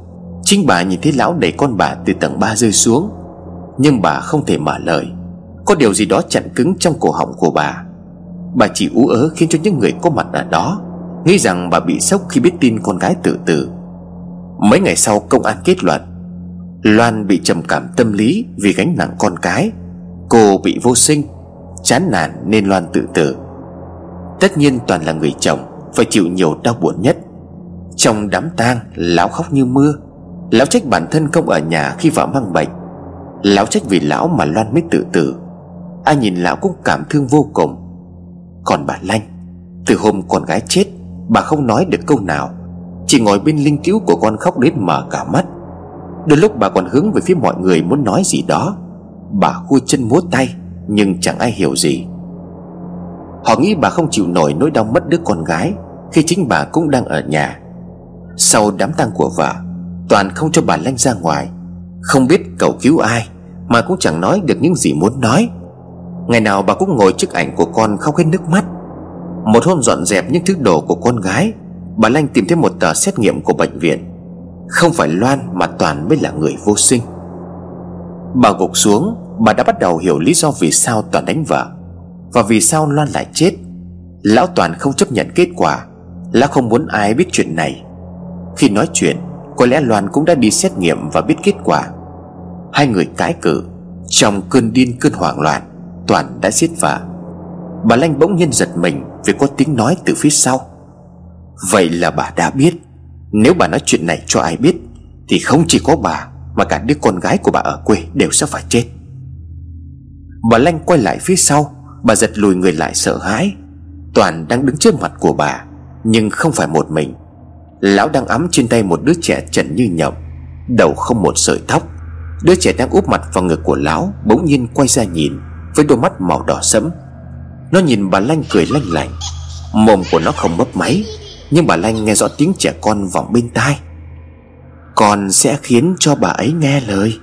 A: Chính bà nhìn thấy lão đẩy con bà từ tầng 3 rơi xuống. Nhưng bà không thể mở lời. Có điều gì đó chặn cứng trong cổ họng của bà. Bà chỉ ú ớ khiến cho những người có mặt ở đó Nghĩ rằng bà bị sốc khi biết tin con gái tự tử. Mấy ngày sau công an kết luận, Loan bị trầm cảm tâm lý vì gánh nặng con cái. Cô bị vô sinh, Chán nản nên Loan tự tử. Tất nhiên toàn là người chồng Phải chịu nhiều đau buồn nhất. Trong đám tang, Lão khóc như mưa. Lão trách bản thân không ở nhà khi vợ mang bệnh. Lão trách vì lão mà Loan mới tự tử. Ai nhìn lão cũng cảm thương vô cùng. Còn bà Lanh. Từ hôm con gái chết, Bà không nói được câu nào. Chỉ ngồi bên linh cứu của con khóc đến mở cả mắt. Đôi lúc bà còn hướng về phía mọi người muốn nói gì đó. Bà khui chân múa tay, Nhưng chẳng ai hiểu gì. Họ nghĩ bà không chịu nổi nỗi đau mất đứa con gái, Khi chính bà cũng đang ở nhà. Sau đám tang của vợ, Toàn không cho bà Lanh ra ngoài. Không biết cầu cứu ai, Mà cũng chẳng nói được những gì muốn nói. Ngày nào bà cũng ngồi trước ảnh của con khóc hết nước mắt. Một hôm dọn dẹp những thứ đồ của con gái, Bà Lanh tìm thấy một tờ xét nghiệm của bệnh viện. Không phải Loan mà Toàn mới là người vô sinh. Bà gục xuống, Bà đã bắt đầu hiểu lý do vì sao Toàn đánh vợ. Và vì sao Loan lại chết, Lão Toàn không chấp nhận kết quả. Lão không muốn ai biết chuyện này. Khi nói chuyện, Có lẽ Loan cũng đã đi xét nghiệm và biết kết quả. Hai người cãi cự Trong cơn điên cơn hoảng loạn. Toàn đã giết vợ Bà Lanh bỗng nhiên giật mình Vì có tiếng nói từ phía sau. Vậy là bà đã biết. Nếu bà nói chuyện này cho ai biết, Thì không chỉ có bà, Mà cả đứa con gái của bà ở quê đều sẽ phải chết. Bà Lanh quay lại phía sau, Bà giật lùi người lại sợ hãi. Toàn đang đứng trước mặt của bà, Nhưng không phải một mình. Lão đang ấm trên tay một đứa trẻ trần như nhộng, Đầu không một sợi tóc. Đứa trẻ đang úp mặt vào ngực của lão Bỗng nhiên quay ra nhìn. Với đôi mắt màu đỏ sẫm. Nó nhìn bà Lanh cười lanh lành Mồm của nó không mấp máy, Nhưng bà Lanh nghe rõ tiếng trẻ con vọng bên tai. Con sẽ khiến cho bà ấy nghe lời.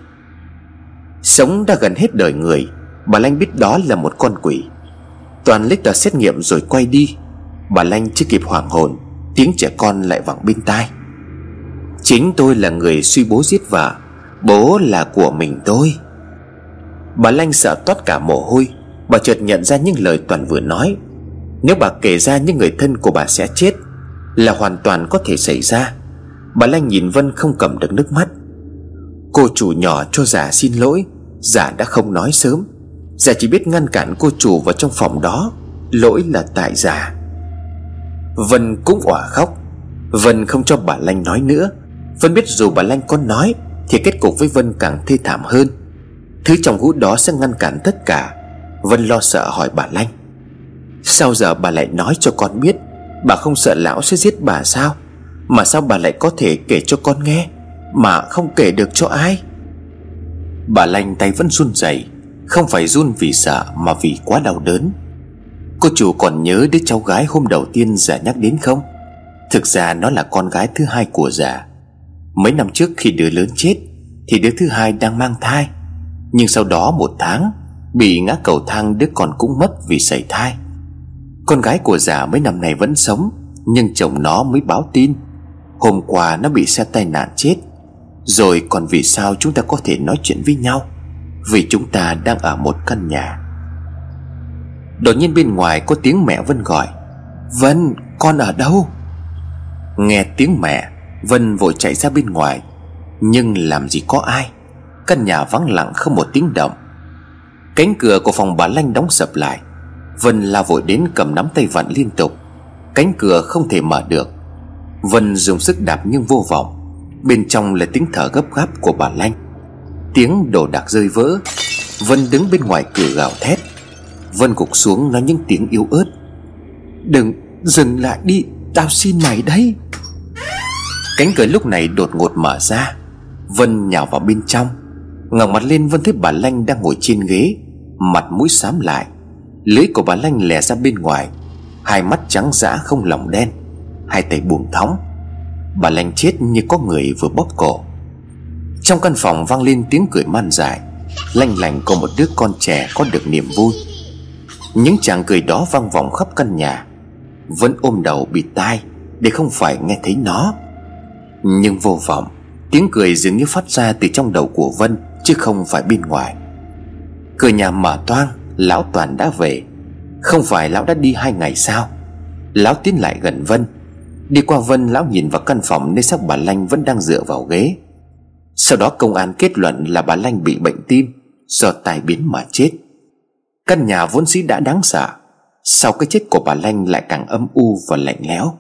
A: Sống đã gần hết đời người, Bà Lanh biết đó là một con quỷ. Toàn lấy tờ xét nghiệm rồi quay đi. Bà Lanh chưa kịp hoảng hồn, Tiếng trẻ con lại vọng bên tai. Chính tôi là người suy bố giết vợ, Bố là của mình tôi. Bà Lanh sợ toát cả mồ hôi. Bà chợt nhận ra những lời Toàn vừa nói. Nếu bà kể ra những người thân của bà sẽ chết, Là hoàn toàn có thể xảy ra. Bà Lanh nhìn Vân không cầm được nước mắt. Cô chủ nhỏ cho giả xin lỗi. Giả đã không nói sớm. Giả chỉ biết ngăn cản cô chủ vào trong phòng đó. Lỗi là tại giả Vân cũng òa khóc. Vân không cho bà Lanh nói nữa. Vân biết dù bà Lanh có nói, Thì kết cục với Vân càng thê thảm hơn. Thứ trong hũ đó sẽ ngăn cản tất cả. Vân lo sợ hỏi bà Lanh. Sao giờ bà lại nói cho con biết? Bà không sợ lão sẽ giết bà sao? Mà sao bà lại có thể kể cho con nghe? Mà không kể được cho ai? Bà Lanh tay vẫn run rẩy, Không phải run vì sợ Mà vì quá đau đớn. Cô chủ còn nhớ đứa cháu gái hôm đầu tiên già nhắc đến không? Thực ra nó là con gái thứ hai của già. Mấy năm trước khi đứa lớn chết, Thì đứa thứ hai đang mang thai. Nhưng sau đó một tháng, Bị ngã cầu thang đứa con cũng mất vì sảy thai. Con gái của già mấy năm này vẫn sống, Nhưng chồng nó mới báo tin, Hôm qua nó bị xe tai nạn chết, Rồi còn vì sao chúng ta có thể nói chuyện với nhau, Vì chúng ta đang ở một căn nhà. Đột nhiên bên ngoài có tiếng mẹ Vân gọi, Vân, con ở đâu? Nghe tiếng mẹ, Vân vội chạy ra bên ngoài, Nhưng làm gì có ai. Căn nhà vắng lặng không một tiếng động. Cánh cửa của phòng bà Lanh đóng sập lại. Vân la vội đến cầm nắm tay vặn liên tục. Cánh cửa không thể mở được. Vân dùng sức đạp nhưng vô vọng. Bên trong là tiếng thở gấp gáp của bà Lanh. Tiếng đồ đạc rơi vỡ. Vân đứng bên ngoài cửa gào thét. Vân gục xuống nói những tiếng yếu ớt. Đừng, dừng lại đi, Tao xin mày đấy. Cánh cửa lúc này đột ngột mở ra. Vân nhào vào bên trong ngẩng mặt lên Vân thấy bà Lanh đang ngồi trên ghế, Mặt mũi xám lại. Lưỡi của bà Lanh lè ra bên ngoài, Hai mắt trắng dã không lòng đen, Hai tay buông thóng Bà Lanh chết như có người vừa bóp cổ. Trong căn phòng vang lên tiếng cười man dại, Lanh lành của một đứa con trẻ có được niềm vui. Những chàng cười đó vang vọng khắp căn nhà, Vẫn ôm đầu bị tai Để không phải nghe thấy nó. Nhưng vô vọng, Tiếng cười dường như phát ra từ trong đầu của Vân. Chứ không phải bên ngoài. Cửa nhà mở toang, Lão Toàn đã về. Không phải lão đã đi hai ngày sao? Lão tiến lại gần Vân. Đi qua Vân, lão nhìn vào căn phòng Nơi xác bà Lanh vẫn đang dựa vào ghế. Sau đó công an kết luận là bà Lanh bị bệnh tim, Do tai biến mà chết. Căn nhà vốn dĩ đã đáng sợ. Sau cái chết của bà Lanh lại càng âm u và lạnh lẽo.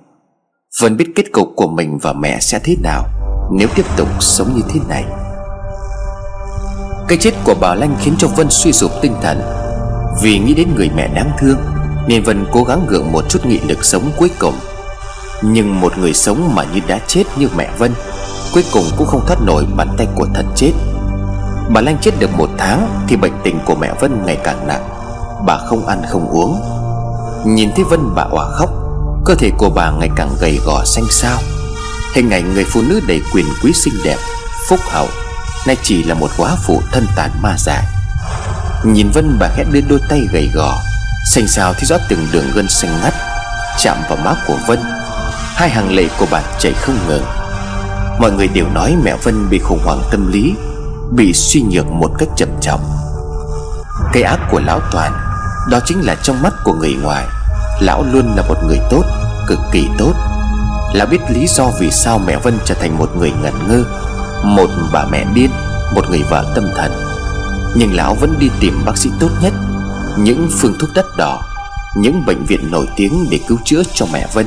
A: Vân biết kết cục của mình và mẹ sẽ thế nào, Nếu tiếp tục sống như thế này. Cái chết của bà Lanh khiến cho Vân suy sụp tinh thần. Vì nghĩ đến người mẹ đáng thương, Nên Vân cố gắng gượng một chút nghị lực sống cuối cùng. Nhưng một người sống mà như đã chết như mẹ Vân, Cuối cùng cũng không thoát nổi bàn tay của thần chết. Bà Lanh chết được một tháng Thì bệnh tình của mẹ Vân ngày càng nặng. Bà không ăn không uống. Nhìn thấy Vân bà òa khóc, Cơ thể của bà ngày càng gầy gò xanh xao. Hình ảnh người phụ nữ đầy quyền quý xinh đẹp, Phúc hậu Nay chỉ là một quá phụ thân tàn ma dại. Nhìn Vân bà khẽ đưa đôi tay gầy gò, Xanh xao thấy rõ từng đường gân xanh ngắt, Chạm vào má của Vân. Hai hàng lệ của bà chảy không ngừng Mọi người đều nói mẹ Vân bị khủng hoảng tâm lý, Bị suy nhược một cách trầm trọng. Cái ác của lão Toàn, Đó chính là trong mắt của người ngoài, Lão luôn là một người tốt, Cực kỳ tốt. Lão biết lý do vì sao mẹ Vân trở thành một người ngẩn ngơ. Một bà mẹ điên Một người vợ tâm thần. Nhưng lão vẫn đi tìm bác sĩ tốt nhất. Những phương thuốc đắt đỏ, Những bệnh viện nổi tiếng để cứu chữa cho mẹ Vân.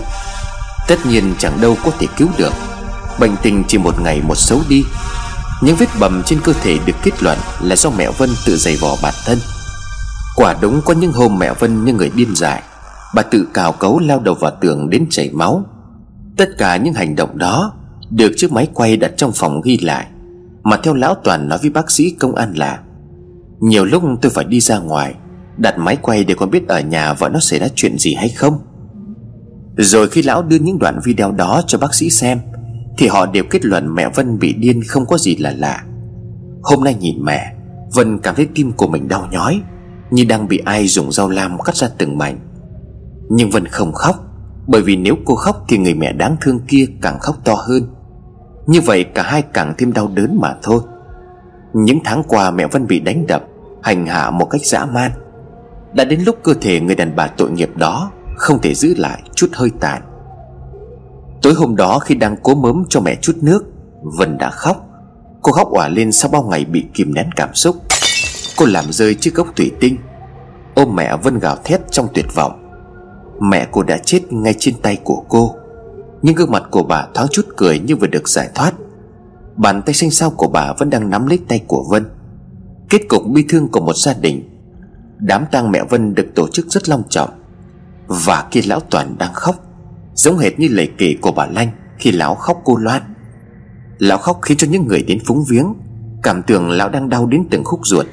A: Tất nhiên chẳng đâu có thể cứu được. Bệnh tình chỉ một ngày một xấu đi. Những vết bầm trên cơ thể được kết luận Là do mẹ Vân tự giày vò bản thân. Quả đúng có những hôm mẹ Vân như người điên dại. Bà tự cào cấu lao đầu vào tường đến chảy máu. Tất cả những hành động đó được chiếc máy quay đặt trong phòng ghi lại. Mà theo lão Toàn nói với bác sĩ công an là, Nhiều lúc tôi phải đi ra ngoài, Đặt máy quay để con biết ở nhà vợ nó xảy ra chuyện gì hay không. Rồi khi lão đưa những đoạn video đó cho bác sĩ xem, Thì họ đều kết luận mẹ Vân bị điên không có gì là lạ. Hôm nay nhìn mẹ, Vân cảm thấy tim của mình đau nhói, Như đang bị ai dùng dao lam cắt ra từng mảnh. Nhưng Vân không khóc, Bởi vì nếu cô khóc thì người mẹ đáng thương kia càng khóc to hơn. Như vậy cả hai càng thêm đau đớn mà thôi. Những tháng qua mẹ Vân bị đánh đập, Hành hạ một cách dã man. Đã đến lúc cơ thể người đàn bà tội nghiệp đó Không thể giữ lại chút hơi tàn. Tối hôm đó khi đang cố mớm cho mẹ chút nước, Vân đã khóc. Cô khóc òa lên sau bao ngày bị kìm nén cảm xúc. Cô làm rơi chiếc gốc thủy tinh. Ôm mẹ Vân gào thét trong tuyệt vọng. Mẹ cô đã chết ngay trên tay của cô. Nhưng gương mặt của bà thoáng chút cười như vừa được giải thoát. Bàn tay xanh xao của bà vẫn đang nắm lấy tay của Vân. Kết cục bi thương của một gia đình. Đám tang mẹ Vân được tổ chức rất long trọng. Và khi lão Toàn đang khóc, Giống hệt như lời kể của bà Lanh Khi lão khóc cô Loan Lão khóc khiến cho những người đến phúng viếng, Cảm tưởng lão đang đau đến từng khúc ruột.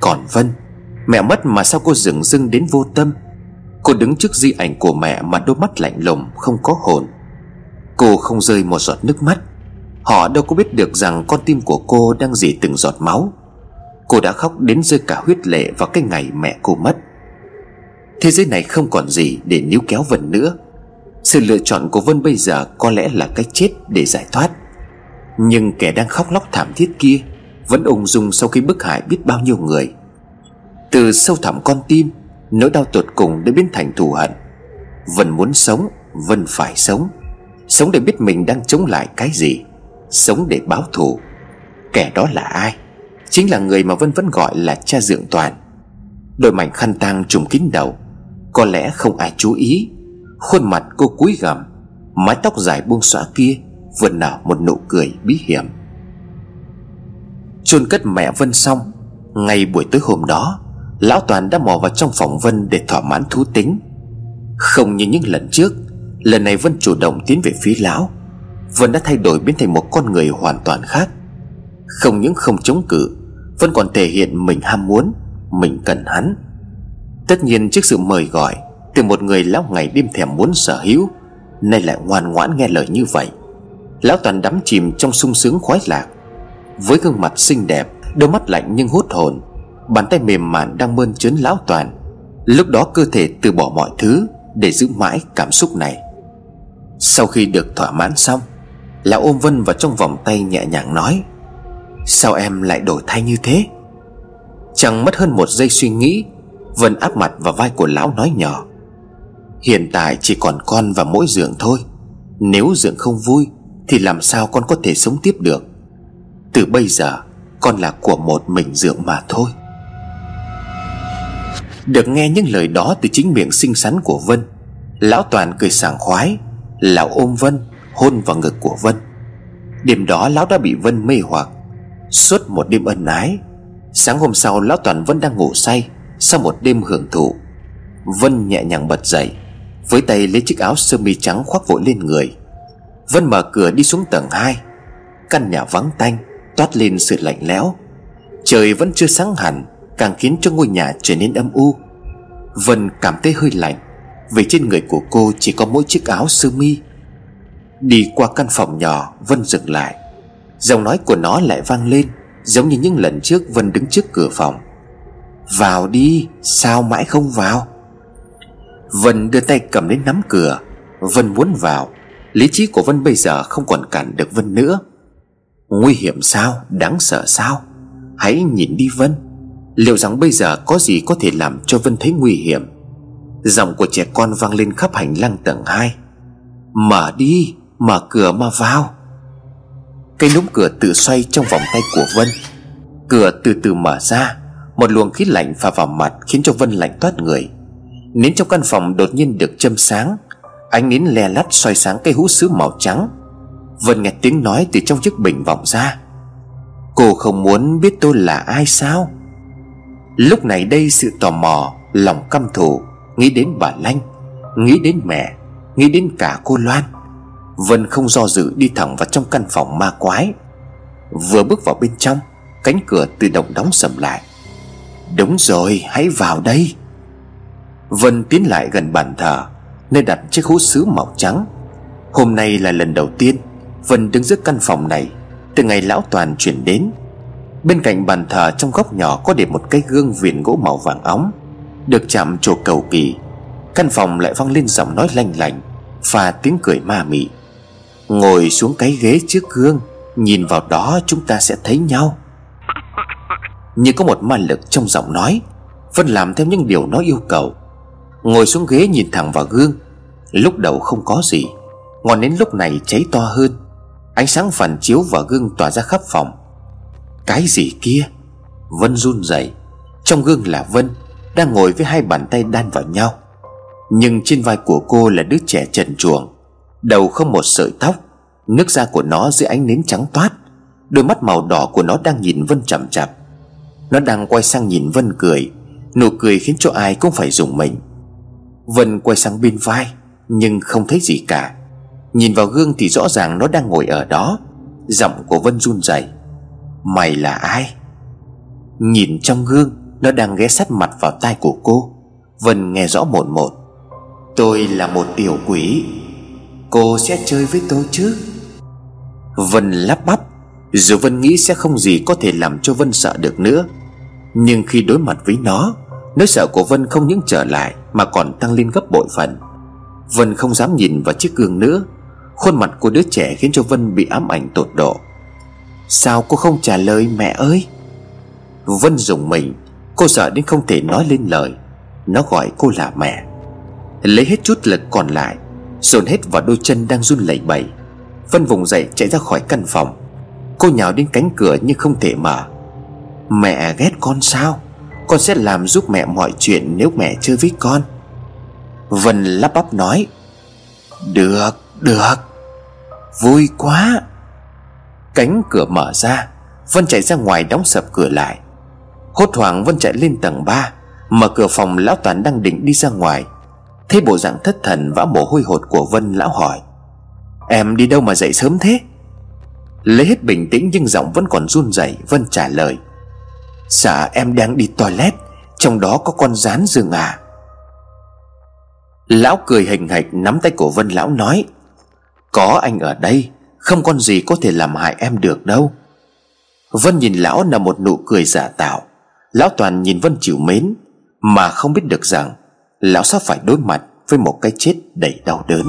A: Còn Vân, Mẹ mất mà sao cô dừng dưng đến vô tâm? Cô đứng trước di ảnh của mẹ Mà đôi mắt lạnh lùng, không có hồn. Cô không rơi một giọt nước mắt. Họ đâu có biết được rằng Con tim của cô đang dì từng giọt máu. Cô đã khóc đến rơi cả huyết lệ Vào cái ngày mẹ cô mất. Thế giới này không còn gì để níu kéo Vân nữa. Sự lựa chọn của Vân bây giờ Có lẽ là cách chết để giải thoát. Nhưng kẻ đang khóc lóc thảm thiết kia Vẫn ung dung sau khi bức hại biết bao nhiêu người. Từ sâu thẳm con tim Nỗi đau tột cùng đã biến thành thù hận. Vân muốn sống Vân phải sống. Sống để biết mình đang chống lại cái gì. Sống để báo thù. Kẻ đó là ai? Chính là người mà Vân vẫn gọi là cha dượng toàn. Đôi mảnh khăn tang trùng kín đầu. Có lẽ không ai chú ý. Khuôn mặt cô cúi gằm, Mái tóc dài buông xõa kia Vừa nở một nụ cười bí hiểm. Chôn cất mẹ Vân xong, Ngay buổi tối hôm đó Lão Toàn đã mò vào trong phòng Vân để thỏa mãn thú tính. Không như những lần trước, Lần này Vân chủ động tiến về phía lão. Vân đã thay đổi biến thành một con người hoàn toàn khác. Không những không chống cự, Vân còn thể hiện mình ham muốn, Mình cần hắn. Tất nhiên trước sự mời gọi Từ một người lão ngày đêm thèm muốn sở hữu, Nay lại ngoan ngoãn nghe lời như vậy. Lão Toàn đắm chìm trong sung sướng khoái lạc, Với gương mặt xinh đẹp, Đôi mắt lạnh nhưng hút hồn. Bàn tay mềm mại đang mơn trớn lão toàn. Lúc đó cơ thể từ bỏ mọi thứ Để giữ mãi cảm xúc này. Sau khi được thỏa mãn xong, Lão ôm Vân vào trong vòng tay nhẹ nhàng nói, Sao em lại đổi thay như thế? Chẳng mất hơn một giây suy nghĩ, Vân áp mặt vào vai của lão nói nhỏ, Hiện tại chỉ còn con và mỗi giường thôi. Nếu giường không vui Thì làm sao con có thể sống tiếp được? Từ bây giờ, Con là của một mình giường mà thôi. Được nghe những lời đó từ chính miệng xinh xắn của Vân, Lão Toàn cười sảng khoái, Lão ôm Vân, Hôn vào ngực của Vân. Đêm đó lão đã bị Vân mê hoặc. Suốt một đêm ân ái, Sáng hôm sau lão Toàn vẫn đang ngủ say, Sau một đêm hưởng thụ, Vân nhẹ nhàng bật dậy, Với tay lấy chiếc áo sơ mi trắng khoác vội lên người. Vân mở cửa đi xuống tầng 2 Căn nhà vắng tanh, Toát lên sự lạnh lẽo. Trời vẫn chưa sáng hẳn Càng khiến cho ngôi nhà trở nên âm u. Vân cảm thấy hơi lạnh, Vì trên người của cô chỉ có mỗi chiếc áo sơ mi. Đi qua căn phòng nhỏ, Vân dừng lại. Giọng nói của nó lại vang lên, Giống như những lần trước Vân đứng trước cửa phòng. Vào đi, Sao mãi không vào? Vân đưa tay cầm đến nắm cửa. Vân muốn vào. Lý trí của Vân bây giờ không còn cản được Vân nữa. Nguy hiểm sao? Đáng sợ sao? Hãy nhìn đi Vân. Liệu rằng bây giờ có gì có thể làm cho Vân thấy nguy hiểm? Giọng của trẻ con vang lên khắp hành lang tầng 2 Mở đi, Mở cửa mà vào. Cây núm cửa tự xoay trong vòng tay của Vân. Cửa từ từ mở ra. Một luồng khí lạnh phả vào mặt Khiến cho Vân lạnh toát người. Nến trong căn phòng đột nhiên được châm sáng. Ánh nến le lắt soi sáng cây hũ sứ màu trắng. Vân nghe tiếng nói từ trong chiếc bình vọng ra. Cô không muốn biết tôi là ai sao? Lúc này đây sự tò mò, Lòng căm thù, Nghĩ đến bà Lanh, Nghĩ đến mẹ, Nghĩ đến cả cô Loan. Vân không do dự đi thẳng vào trong căn phòng ma quái. Vừa bước vào bên trong, Cánh cửa tự động đóng sầm lại. Đúng rồi, hãy vào đây. Vân tiến lại gần bàn thờ, Nơi đặt chiếc hũ sứ màu trắng. Hôm nay là lần đầu tiên Vân đứng giữa căn phòng này, Từ ngày lão toàn chuyển đến. Bên cạnh bàn thờ, trong góc nhỏ Có để một cái gương viền gỗ màu vàng óng, Được chạm trổ cầu kỳ. Căn phòng lại vang lên giọng nói lanh lành Và tiếng cười ma mị. Ngồi xuống cái ghế trước gương, Nhìn vào đó chúng ta sẽ thấy nhau. Như có một ma lực trong giọng nói Vân làm theo những điều nó yêu cầu. Ngồi xuống ghế nhìn thẳng vào gương, Lúc đầu không có gì, Ngọn nến lúc này cháy to hơn. Ánh sáng phản chiếu vào gương tỏa ra khắp phòng. Cái gì kia? Vân run rẩy. Trong gương là Vân, Đang ngồi với hai bàn tay đan vào nhau. Nhưng trên vai của cô là đứa trẻ trần truồng. Đầu không một sợi tóc, Nước da của nó dưới ánh nến trắng toát. Đôi mắt màu đỏ của nó đang nhìn Vân chằm chặp Nó đang quay sang nhìn Vân cười. Nụ cười khiến cho ai cũng phải dùng mình. Vân quay sang bên vai, Nhưng không thấy gì cả. Nhìn vào gương thì rõ ràng nó đang ngồi ở đó. Giọng của Vân run rẩy. Mày là ai? Nhìn trong gương, Nó đang ghé sát mặt vào tai của cô. Vân nghe rõ một một. Tôi là một tiểu quỷ. Cô sẽ chơi với tôi chứ? Vân lắp bắp. Dù Vân nghĩ sẽ không gì có thể làm cho Vân sợ được nữa. Nhưng khi đối mặt với nó, Nỗi sợ của Vân không những trở lại, Mà còn tăng lên gấp bội phần. Vân không dám nhìn vào chiếc gương nữa. Khuôn mặt của đứa trẻ khiến cho Vân bị ám ảnh tột độ. Sao cô không trả lời mẹ ơi? Vân dùng mình Cô sợ đến không thể nói lên lời. Nó gọi cô là mẹ. Lấy hết chút lực còn lại Dồn hết vào đôi chân đang run lẩy bẩy. Vân vùng dậy chạy ra khỏi căn phòng. Cô nhào đến cánh cửa nhưng không thể mở. Mẹ ghét con sao? Con sẽ làm giúp mẹ mọi chuyện nếu mẹ chơi với con. Vân lắp bắp nói Được, được. Vui quá. Cánh cửa mở ra, Vân chạy ra ngoài đóng sập cửa lại. Hốt hoảng Vân chạy lên tầng 3 Mở cửa phòng lão Toàn đang định đi ra ngoài. Thấy bộ dạng thất thần vã mồ hôi hột của Vân lão hỏi, Em đi đâu mà dậy sớm thế? Lấy hết bình tĩnh nhưng giọng vẫn còn run rẩy, Vân trả lời Dạ em đang đi toilet, Trong đó có con rán rừng à. Lão cười hình hạch nắm tay của Vân lão nói, Có anh ở đây không con gì có thể làm hại em được đâu. Vân nhìn lão là một nụ cười giả tạo. Lão toàn nhìn Vân chịu mến, Mà không biết được rằng Lão sắp phải đối mặt với một cái chết đầy đau đớn.